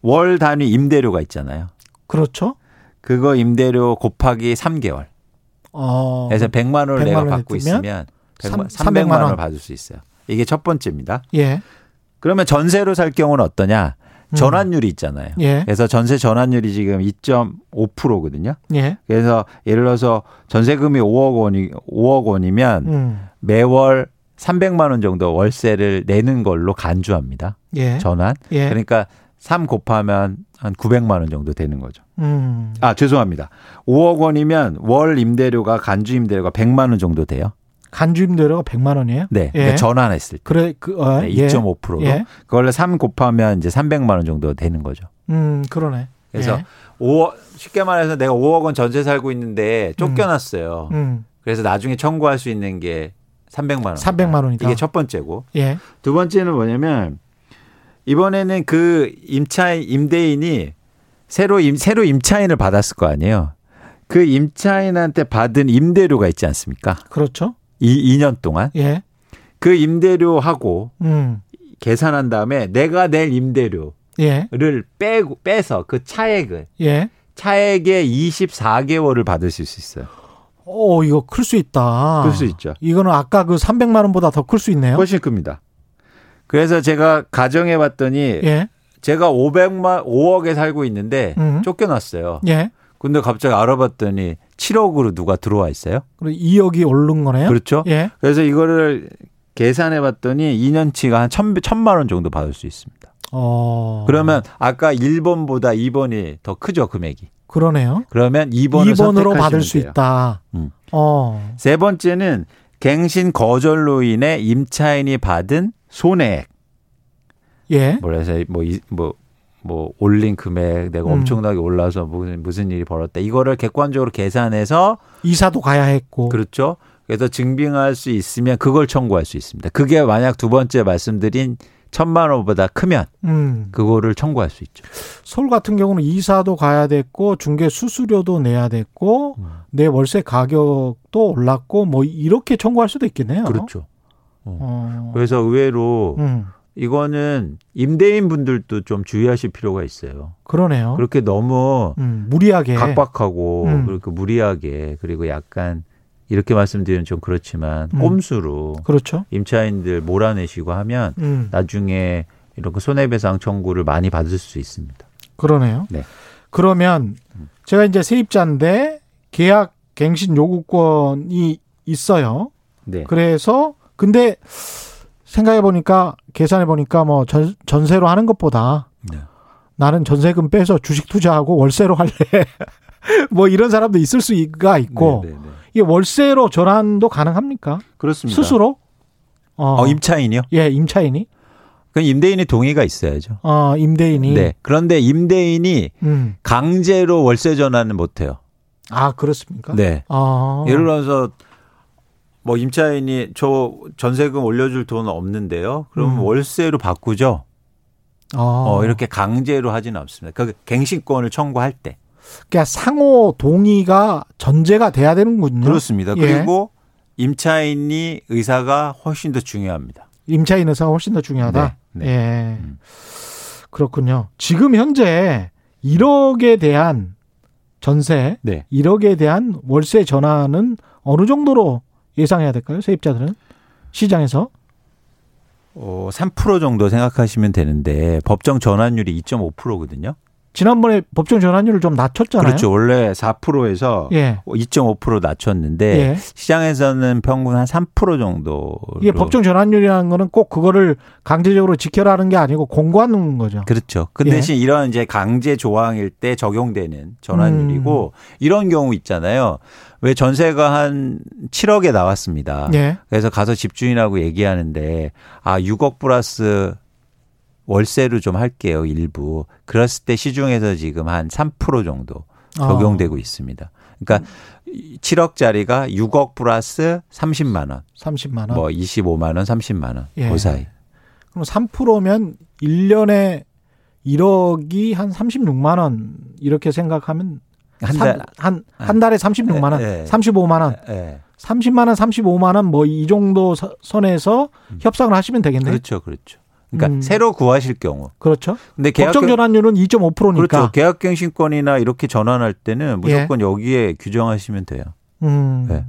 월 단위 임대료가 있잖아요. 그렇죠. 그거 임대료 곱하기 3개월. 어. 그래서 100만 원을 100만 내가 받고 있으면 100만, 300만 원 을 받을 수 있어요. 이게 첫 번째입니다. 예. 그러면 전세로 살 경우는 어떠냐? 음. 전환율이 있잖아요. 예. 그래서 전세 전환율이 지금 2.5%거든요. 예. 그래서 예를 들어서 전세금이 5억 원이 5억 원이면 음. 매월 300만 원 정도 월세를 내는 걸로 간주합니다. 예. 전환. 예. 그러니까 3 곱하면 한 900만 원 정도 되는 거죠. 음. 아, 죄송합니다. 5억 원이면 월 임대료가 간주 임대료가 100만 원 정도 돼요. 간주 임대료가 100만 원이에요? 네. 예. 그러니까 전환했을 때. 그래 그 어, 네, 2.5%로. 예. 그걸로 3 곱하면 이제 300만 원 정도 되는 거죠. 음, 그러네. 그래서 예. 5억 쉽게 말해서 내가 5억 원 전세 살고 있는데 쫓겨났어요. 음. 음. 그래서 나중에 청구할 수 있는 게 300만 원. 300만 원이다. 이게 첫 번째고. 예. 두 번째는 뭐냐면 이번에는 그 임차인 임대인이 새로 임 새로 임차인을 받았을 거 아니에요. 그 임차인한테 받은 임대료가 있지 않습니까? 그렇죠. 이 2년 동안. 예. 그 임대료하고 음. 계산한 다음에 내가 낼 임대료를 예. 빼고 빼서 그 차액을 예. 차액의 24개월을 받으실 수 있어요. 오, 이거 클 수 있다. 클 수 있죠. 이거는 아까 그 300만 원보다 더 클 수 있네요. 훨씬 큽니다. 그래서 제가 가정해 봤더니 예. 제가 500만 5억에 살고 있는데 음. 쫓겨났어요. 예. 근데 갑자기 알아봤더니 7억으로 누가 들어와 있어요? 그리고 2억이 오른 거네요. 그렇죠. 예. 그래서 이거를 계산해 봤더니 2년치가 한1 천만 원 정도 받을 수 있습니다. 어. 그러면 아까 1번보다 2번이 더 크죠, 금액이. 그러네요. 그러면 2번을 2번으로 받을 수 돼요. 있다. 음. 어. 세 번째는 갱신 거절로 인해 임차인이 받은 손해액. 예. 뭐래서 뭐, 뭐, 뭐, 올린 금액 내가 음. 엄청나게 올라서 무슨, 무슨 일이 벌었다. 이거를 객관적으로 계산해서 이사도 가야 했고. 그렇죠. 그래서 증빙할 수 있으면 그걸 청구할 수 있습니다. 그게 만약 두 번째 말씀드린 천만 원보다 크면 음. 그거를 청구할 수 있죠. 서울 같은 경우는 이사도 가야 됐고 중개 수수료도 내야 됐고 음. 내 월세 가격도 올랐고 뭐 이렇게 청구할 수도 있겠네요. 그렇죠. 어. 어. 그래서 의외로 음. 이거는 임대인 분들도 좀 주의하실 필요가 있어요. 그러네요. 그렇게 너무 음, 무리하게 각박하고 음. 그렇게 무리하게 그리고 약간 이렇게 말씀드리면 좀 그렇지만 음. 꼼수로 그렇죠. 임차인들 몰아내시고 하면 음. 나중에 이렇게 손해배상 청구를 많이 받을 수 있습니다. 그러네요. 네. 그러면 제가 이제 세입자인데 계약 갱신 요구권이 있어요. 네. 그래서 근데 생각해 보니까 계산해 보니까 뭐 전, 전세로 하는 것보다 네. 나는 전세금 빼서 주식 투자하고 월세로 할래. [LAUGHS] 뭐 이런 사람도 있을 수가 있고 네, 네, 네. 이게 월세로 전환도 가능합니까? 그렇습니다. 스스로? 어, 어 임차인이요? 예, 임차인이. 그럼 임대인이 동의가 있어야죠. 어, 임대인이. 네. 그런데 임대인이 음. 강제로 월세 전환은 못 해요. 아, 그렇습니까? 네. 아. 예를 들어서 뭐 임차인이 저 전세금 올려줄 돈 없는데요. 그럼 음. 월세로 바꾸죠. 아. 어, 이렇게 강제로 하지는 않습니다. 그 갱신권을 청구할 때. 그러니까 상호 동의가 전제가 돼야 되는군요. 그렇습니다. 예. 그리고 임차인이 의사가 훨씬 더 중요합니다. 임차인 의사가 훨씬 더 중요하다. 네, 네. 예. 음. 그렇군요. 지금 현재 1억에 대한 전세, 네. 1억에 대한 월세 전환은 어느 정도로 예상해야 될까요? 세입자들은 시장에서 어, 3% 정도 생각하시면 되는데 법정 전환율이 2.5%거든요. 지난번에 법정 전환율을 좀 낮췄잖아요. 그렇죠. 원래 4%에서 예. 2.5% 낮췄는데 예. 시장에서는 평균 한 3% 정도. 이게 법정 전환율이라는 거는 꼭 그거를 강제적으로 지켜라는 게 아니고 공고하는 거죠. 그렇죠. 그 대신 예. 이런 이제 강제 조항일 때 적용되는 전환율이고 음. 이런 경우 있잖아요. 왜 전세가 한 7억에 나왔습니다. 예. 그래서 가서 집주인하고 얘기하는데 아 6억 플러스 월세로 좀 할게요, 일부. 그랬을 때 시중에서 지금 한 3% 정도 적용되고 아. 있습니다. 그러니까 7억짜리가 6억 플러스 30만 원. 30만 원. 뭐 25만 원, 30만 원. 예. 그 사이. 그럼 3%면 1년에 1억이 한 36만 원 이렇게 생각하면 한 달, 한, 한 달에 36만 원, 예, 예. 35만 원. 예. 30만 원, 35만 원 뭐 이 정도 선에서 음. 협상을 하시면 되겠네요. 그렇죠. 그렇죠. 그러니까 음. 새로 구하실 경우. 그렇죠. 근데 계약 법정 전환율은 2.5%니까. 그렇죠. 계약갱신권이나 이렇게 전환할 때는 무조건 예. 여기에 규정하시면 돼요. 음. 네.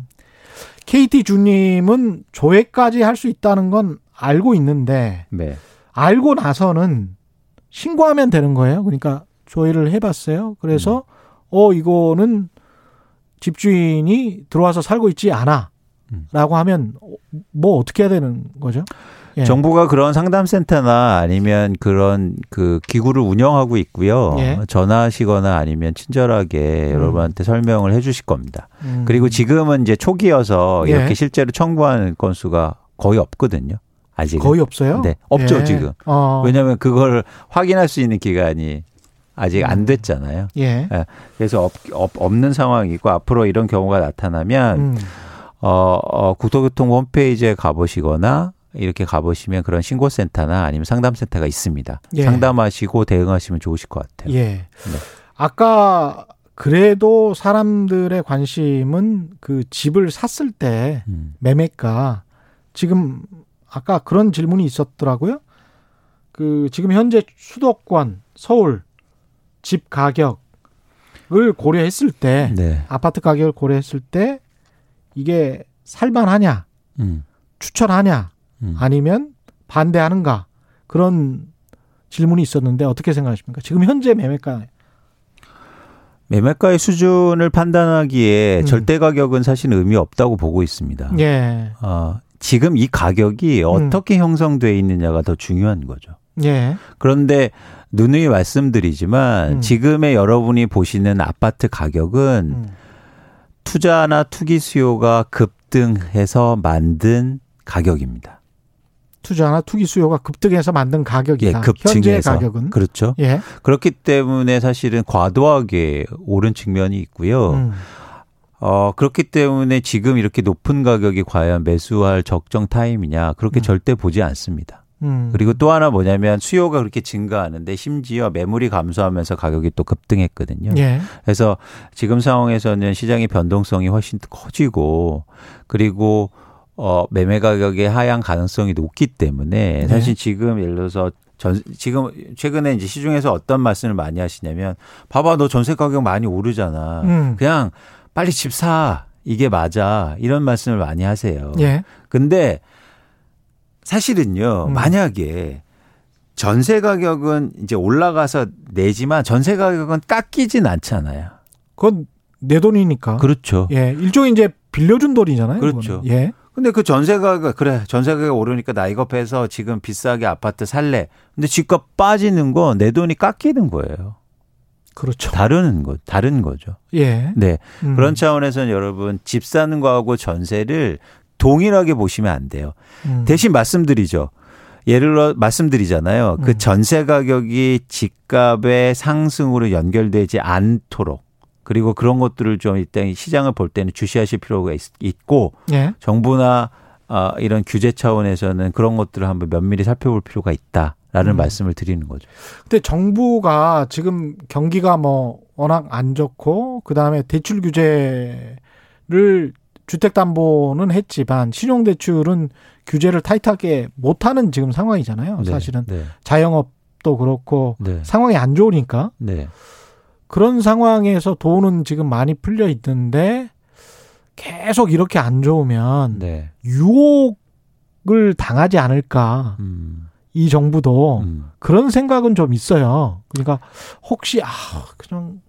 KT 주님은 조회까지 할 수 있다는 건 알고 있는데 네. 알고 나서는 신고하면 되는 거예요. 그러니까 조회를 해봤어요. 그래서 음. 어 이거는 집주인이 들어와서 살고 있지 않아 라고 음. 하면 뭐 어떻게 해야 되는 거죠? 예. 정부가 그런 상담센터나 아니면 그런 그 기구를 운영하고 있고요. 예. 전화하시거나 아니면 친절하게 음. 여러분한테 설명을 해 주실 겁니다. 음. 그리고 지금은 이제 초기여서 예. 이렇게 실제로 청구하는 건수가 거의 없거든요. 아직 거의 없어요? 네, 없죠 예. 지금. 어. 왜냐하면 그걸 확인할 수 있는 기간이 아직 안 음. 됐잖아요. 예. 예. 그래서 없, 없, 없는 상황이고 앞으로 이런 경우가 나타나면 음. 어, 어, 국토교통 홈페이지에 가보시거나 이렇게 가보시면 그런 신고센터나 아니면 상담센터가 있습니다. 예. 상담하시고 대응하시면 좋으실 것 같아요. 예. 네. 아까 그래도 사람들의 관심은 그 집을 샀을 때 음. 매매가 지금 아까 그런 질문이 있었더라고요. 그 지금 현재 수도권 서울 집 가격을 고려했을 때 네. 아파트 가격을 고려했을 때 이게 살만하냐 음. 추천하냐 음. 아니면 반대하는가 그런 질문이 있었는데 어떻게 생각하십니까? 지금 현재 매매가 매매가의 수준을 판단하기에 음. 절대 가격은 사실 의미 없다고 보고 있습니다. 예. 어, 지금 이 가격이 어떻게 음. 형성돼 있느냐가 더 중요한 거죠. 예. 그런데 누누이 말씀드리지만 음. 지금의 여러분이 보시는 아파트 가격은 음. 투자나 투기 수요가 급등해서 만든 가격입니다. 투자나 투기 수요가 급등해서 만든 가격이다. 예, 현재 가격은 그렇죠. 예. 그렇기 때문에 사실은 과도하게 오른 측면이 있고요. 음. 어, 그렇기 때문에 지금 이렇게 높은 가격이 과연 매수할 적정 타임이냐 그렇게 음. 절대 보지 않습니다. 음. 그리고 또 하나 뭐냐면 수요가 그렇게 증가하는데 심지어 매물이 감소하면서 가격이 또 급등했거든요. 예. 그래서 지금 상황에서는 시장의 변동성이 훨씬 커지고 그리고 어, 매매 가격의 하향 가능성이 높기 때문에 네. 사실 지금 예를 들어서 전, 지금 최근에 이제 시중에서 어떤 말씀을 많이 하시냐면 봐봐 너 전세 가격 많이 오르잖아. 음. 그냥 빨리 집 사. 이게 맞아. 이런 말씀을 많이 하세요. 예. 근데 사실은요. 음. 만약에 전세 가격은 이제 올라가서 내지만 전세 가격은 깎이진 않잖아요. 그건 내 돈이니까. 그렇죠. 예. 일종의 이제 빌려준 돈이잖아요. 그렇죠. 예. 근데 그 전세가가 그래 전세가가 오르니까 나 이거 패서 지금 비싸게 아파트 살래. 근데 집값 빠지는 건내 돈이 깎이는 거예요. 그렇죠. 다른 거 다른 거죠. 예. 네. 음. 그런 차원에서는 여러분 집 사는 거하고 전세를 동일하게 보시면 안 돼요. 음. 대신 말씀드리죠. 예를 들어 말씀드리잖아요. 그 음. 전세 가격이 집값의 상승으로 연결되지 않도록 그리고 그런 것들을 좀 일단 시장을 볼 때는 주시하실 필요가 있, 고 예. 정부나 어, 이런 규제 차원에서는 그런 것들을 한번 면밀히 살펴볼 필요가 있다라는 음. 말씀을 드리는 거죠. 근데 정부가 지금 경기가 뭐 워낙 안 좋고 그다음에 대출 규제를 주택담보는 했지만 신용대출은 규제를 타이트하게 못하는 지금 상황이잖아요. 네. 사실은 네. 자영업도 그렇고 네. 상황이 안 좋으니까. 네. 그런 상황에서 돈은 지금 많이 풀려 있는데 계속 이렇게 안 좋으면 네. 유혹을 당하지 않을까. 음. 이 정부도 음. 그런 생각은 좀 있어요. 그러니까 혹시 아 그냥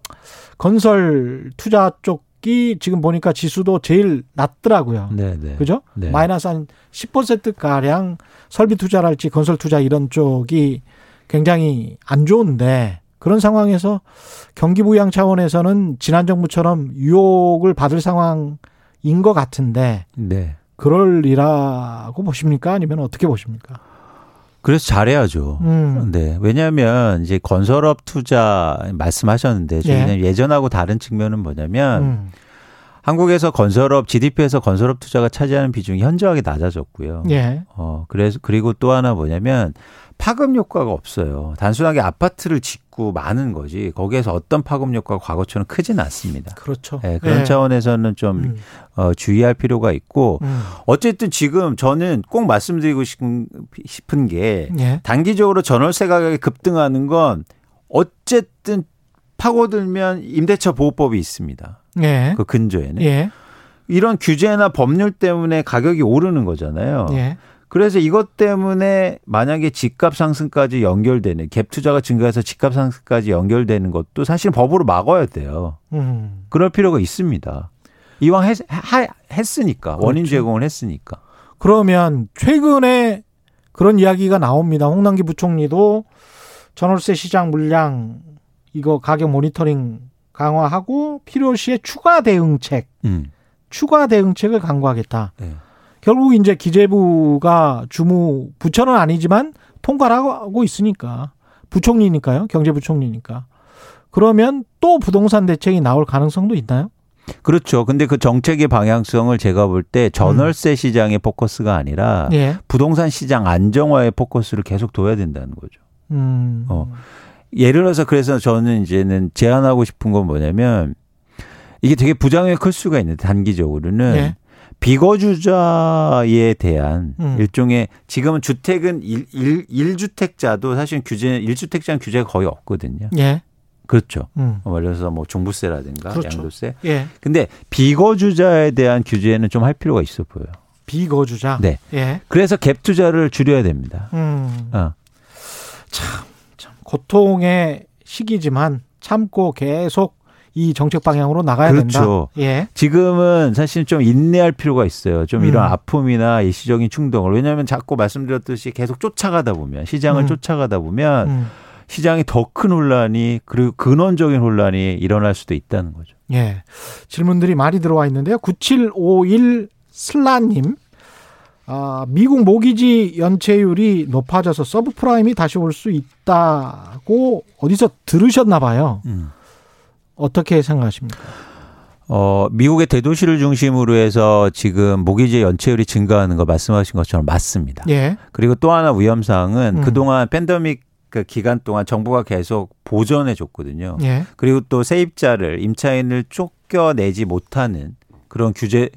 건설 투자 쪽 이 지금 보니까 지수도 제일 낮더라고요. 네, 네. 그죠? 네. 마이너스 한 10% 가량 설비 투자랄지 건설 투자 이런 쪽이 굉장히 안 좋은데 그런 상황에서 경기 부양 차원에서는 지난 정부처럼 유혹을 받을 상황인 것 같은데 네. 그럴리라고 보십니까? 아니면 어떻게 보십니까? 그래서 잘해야죠. 음. 네. 왜냐하면 이제 건설업 투자 말씀하셨는데 예. 예전하고 다른 측면은 뭐냐면 음. 한국에서 건설업 GDP에서 건설업 투자가 차지하는 비중이 현저하게 낮아졌고요. 예. 어 그래서 그리고 또 하나 뭐냐면 파급 효과가 없어요. 단순하게 아파트를 짓 고 많은 거지. 거기에서 어떤 파급 효과가 과거처럼 크진 않습니다. 그렇죠. 네, 그런 네. 차원에서는 좀 음. 어, 주의할 필요가 있고 음. 어쨌든 지금 저는 꼭 말씀드리고 싶은, 게 예. 단기적으로 전월세 가격이 급등하는 건 어쨌든 파고들면 임대차 보호법이 있습니다. 예. 그 근저에는. 예. 이런 규제나 법률 때문에 가격이 오르는 거잖아요. 예. 그래서 이것 때문에 만약에 집값 상승까지 연결되는 갭 투자가 증가해서 집값 상승까지 연결되는 것도 사실 법으로 막아야 돼요. 음. 그럴 필요가 있습니다. 이왕 했, 하, 했으니까 그렇죠. 원인 제공을 했으니까. 그러면 최근에 그런 이야기가 나옵니다. 홍남기 부총리도 전월세 시장 물량 이거 가격 모니터링 강화하고 필요시에 추가 대응책, 음. 추가 대응책을 강구하겠다. 네. 결국 이제 기재부가 주무 부처는 아니지만 통과를 하고 있으니까 부총리니까요. 경제부총리니까. 그러면 또 부동산 대책이 나올 가능성도 있나요? 그렇죠. 근데 그 정책의 방향성을 제가 볼 때 전월세 음. 시장의 포커스가 아니라 예. 부동산 시장 안정화의 포커스를 계속 둬야 된다는 거죠. 음. 어. 예를 들어서 그래서 저는 이제는 제안하고 싶은 건 뭐냐면 이게 되게 부작용이 클 수가 있는데 단기적으로는 예. 비거주자에 대한 음. 일종의 지금은 주택은 일, 일, 1주택자도 사실 규제 1주택자는 규제가 거의 없거든요. 예. 그렇죠. 음. 뭐 예를 들어서 뭐 종부세라든가 그렇죠. 양도세. 예. 근데 비거주자에 대한 규제는 좀 할 필요가 있어 보여요. 비거주자. 네. 예. 그래서 갭 투자를 줄여야 됩니다. 음. 어. 참 고통의 시기지만 참고 계속 이 정책 방향으로 나가야 그렇죠. 된다. 예. 지금은 사실 좀 인내할 필요가 있어요. 좀 이런 음. 아픔이나 일시적인 충동을 왜냐하면 자꾸 말씀드렸듯이 계속 쫓아가다 보면 시장을 음. 쫓아가다 보면 음. 시장이 더 큰 혼란이 그리고 근원적인 혼란이 일어날 수도 있다는 거죠. 예. 질문들이 많이 들어와 있는데요. 9751 슬라님. 아, 미국 모기지 연체율이 높아져서 서브프라임이 다시 올 수 있다고 어디서 들으셨나 봐요. 음. 어떻게 생각하십니까? 어, 미국의 대도시를 중심으로 해서 지금 모기지 연체율이 증가하는 거 말씀하신 것처럼 맞습니다. 예. 그리고 또 하나 위험사항은 음. 그동안 팬데믹 그 기간 동안 정부가 계속 보전해 줬거든요. 예. 그리고 또 세입자를 임차인을 쫓겨내지 못하는 그런 규제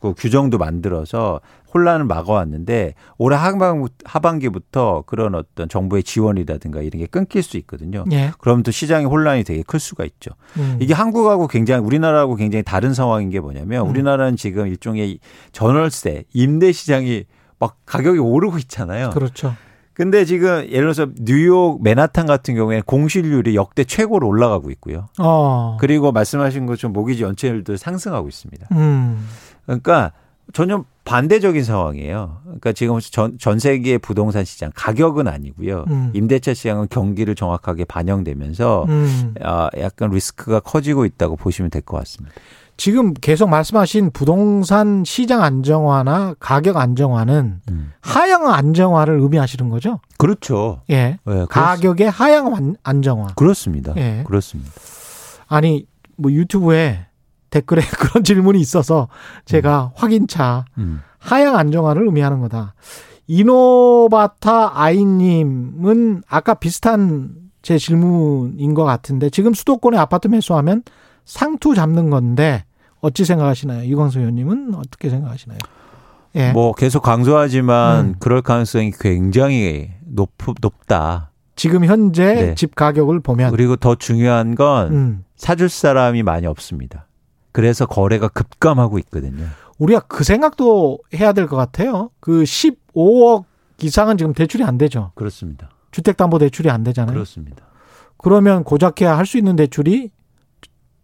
그 규정도 만들어서 혼란을 막아왔는데 올해 하반, 하반기부터 그런 어떤 정부의 지원이라든가 이런 게 끊길 수 있거든요. 예. 그럼 또 시장의 혼란이 되게 클 수가 있죠. 음. 이게 한국하고 굉장히 우리나라하고 굉장히 다른 상황인 게 뭐냐면 음. 우리나라는 지금 일종의 전월세 임대 시장이 막 가격이 오르고 있잖아요. 그렇죠. 근데 지금 예를 들어서 뉴욕 맨하탄 같은 경우에는 공실률이 역대 최고로 올라가고 있고요. 어. 그리고 말씀하신 것처럼 모기지 연체율도 상승하고 있습니다. 음. 그러니까 전혀 반대적인 상황이에요. 그러니까 지금 전, 전 세계 부동산 시장 가격은 아니고요. 음. 임대차 시장은 경기를 정확하게 반영되면서 음. 어, 약간 리스크가 커지고 있다고 보시면 될 것 같습니다. 지금 계속 말씀하신 부동산 시장 안정화나 가격 안정화는 음. 하향 안정화를 의미하시는 거죠? 그렇죠. 예. 네, 가격의 하향 안정화. 그렇습니다. 예. 그렇습니다. 아니 뭐 유튜브에 댓글에 [LAUGHS] 그런 질문이 있어서 제가 음. 확인차 음. 하향 안정화를 의미하는 거다. 이노바타 아이님은 아까 비슷한 제 질문인 것 같은데 지금 수도권의 아파트 매수하면 상투 잡는 건데 어찌 생각하시나요? 이광수 의원님은 어떻게 생각하시나요? 예. 뭐 계속 강조하지만 음. 그럴 가능성이 굉장히 높, 높다. 지금 현재 네. 집 가격을 보면 그리고 더 중요한 건 음. 사줄 사람이 많이 없습니다. 그래서 거래가 급감하고 있거든요. 우리가 그 생각도 해야 될 것 같아요. 그 15억 이상은 지금 대출이 안 되죠. 그렇습니다. 주택담보대출이 안 되잖아요. 그렇습니다. 그러면 고작해야 할 수 있는 대출이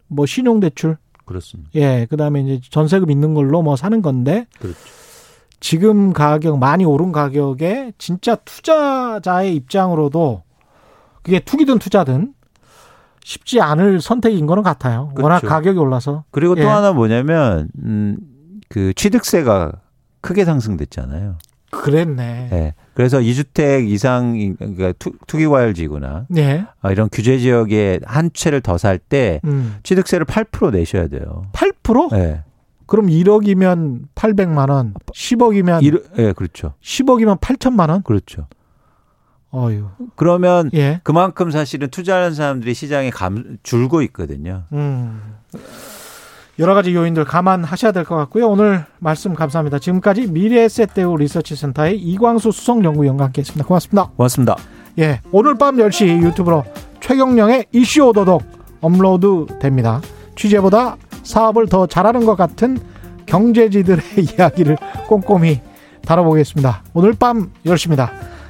뭐 신용대출. 그렇습니다. 예, 그다음에 이제 전세금 있는 걸로 뭐 사는 건데. 그렇죠. 지금 가격 많이 오른 가격에 진짜 투자자의 입장으로도 그게 투기든 투자든 쉽지 않을 선택인 거는 같아요. 그렇죠. 워낙 가격이 올라서. 그리고 또 예. 하나 뭐냐면 음, 그 취득세가 크게 상승됐잖아요. 그랬네. 네. 그래서 2주택 이상 그러니까 투, 기과열지구나 네. 아, 이런 규제 지역에 한 채를 더 살때 음. 취득세를 8% 내셔야 돼요. 8%? 네. 그럼 1억이면 800만 원, 10억이면 1, 예, 그렇죠. 10억이면 8천만 원? 그렇죠. 어유. 그러면 예. 그만큼 사실은 투자하는 사람들이 시장에 감, 줄고 있거든요. 음. 여러 가지 요인들 감안하셔야 될 것 같고요. 오늘 말씀 감사합니다. 지금까지 미래에셋대우 리서치센터의 이광수 수석연구위원과 함께했습니다. 고맙습니다. 고맙습니다. 예, 오늘 밤 10시 유튜브로 최경령의 이슈 오도독 업로드 됩니다. 취재보다 사업을 더 잘하는 것 같은 경제지들의 [LAUGHS] 이야기를 꼼꼼히 다뤄보겠습니다. 오늘 밤 10시입니다.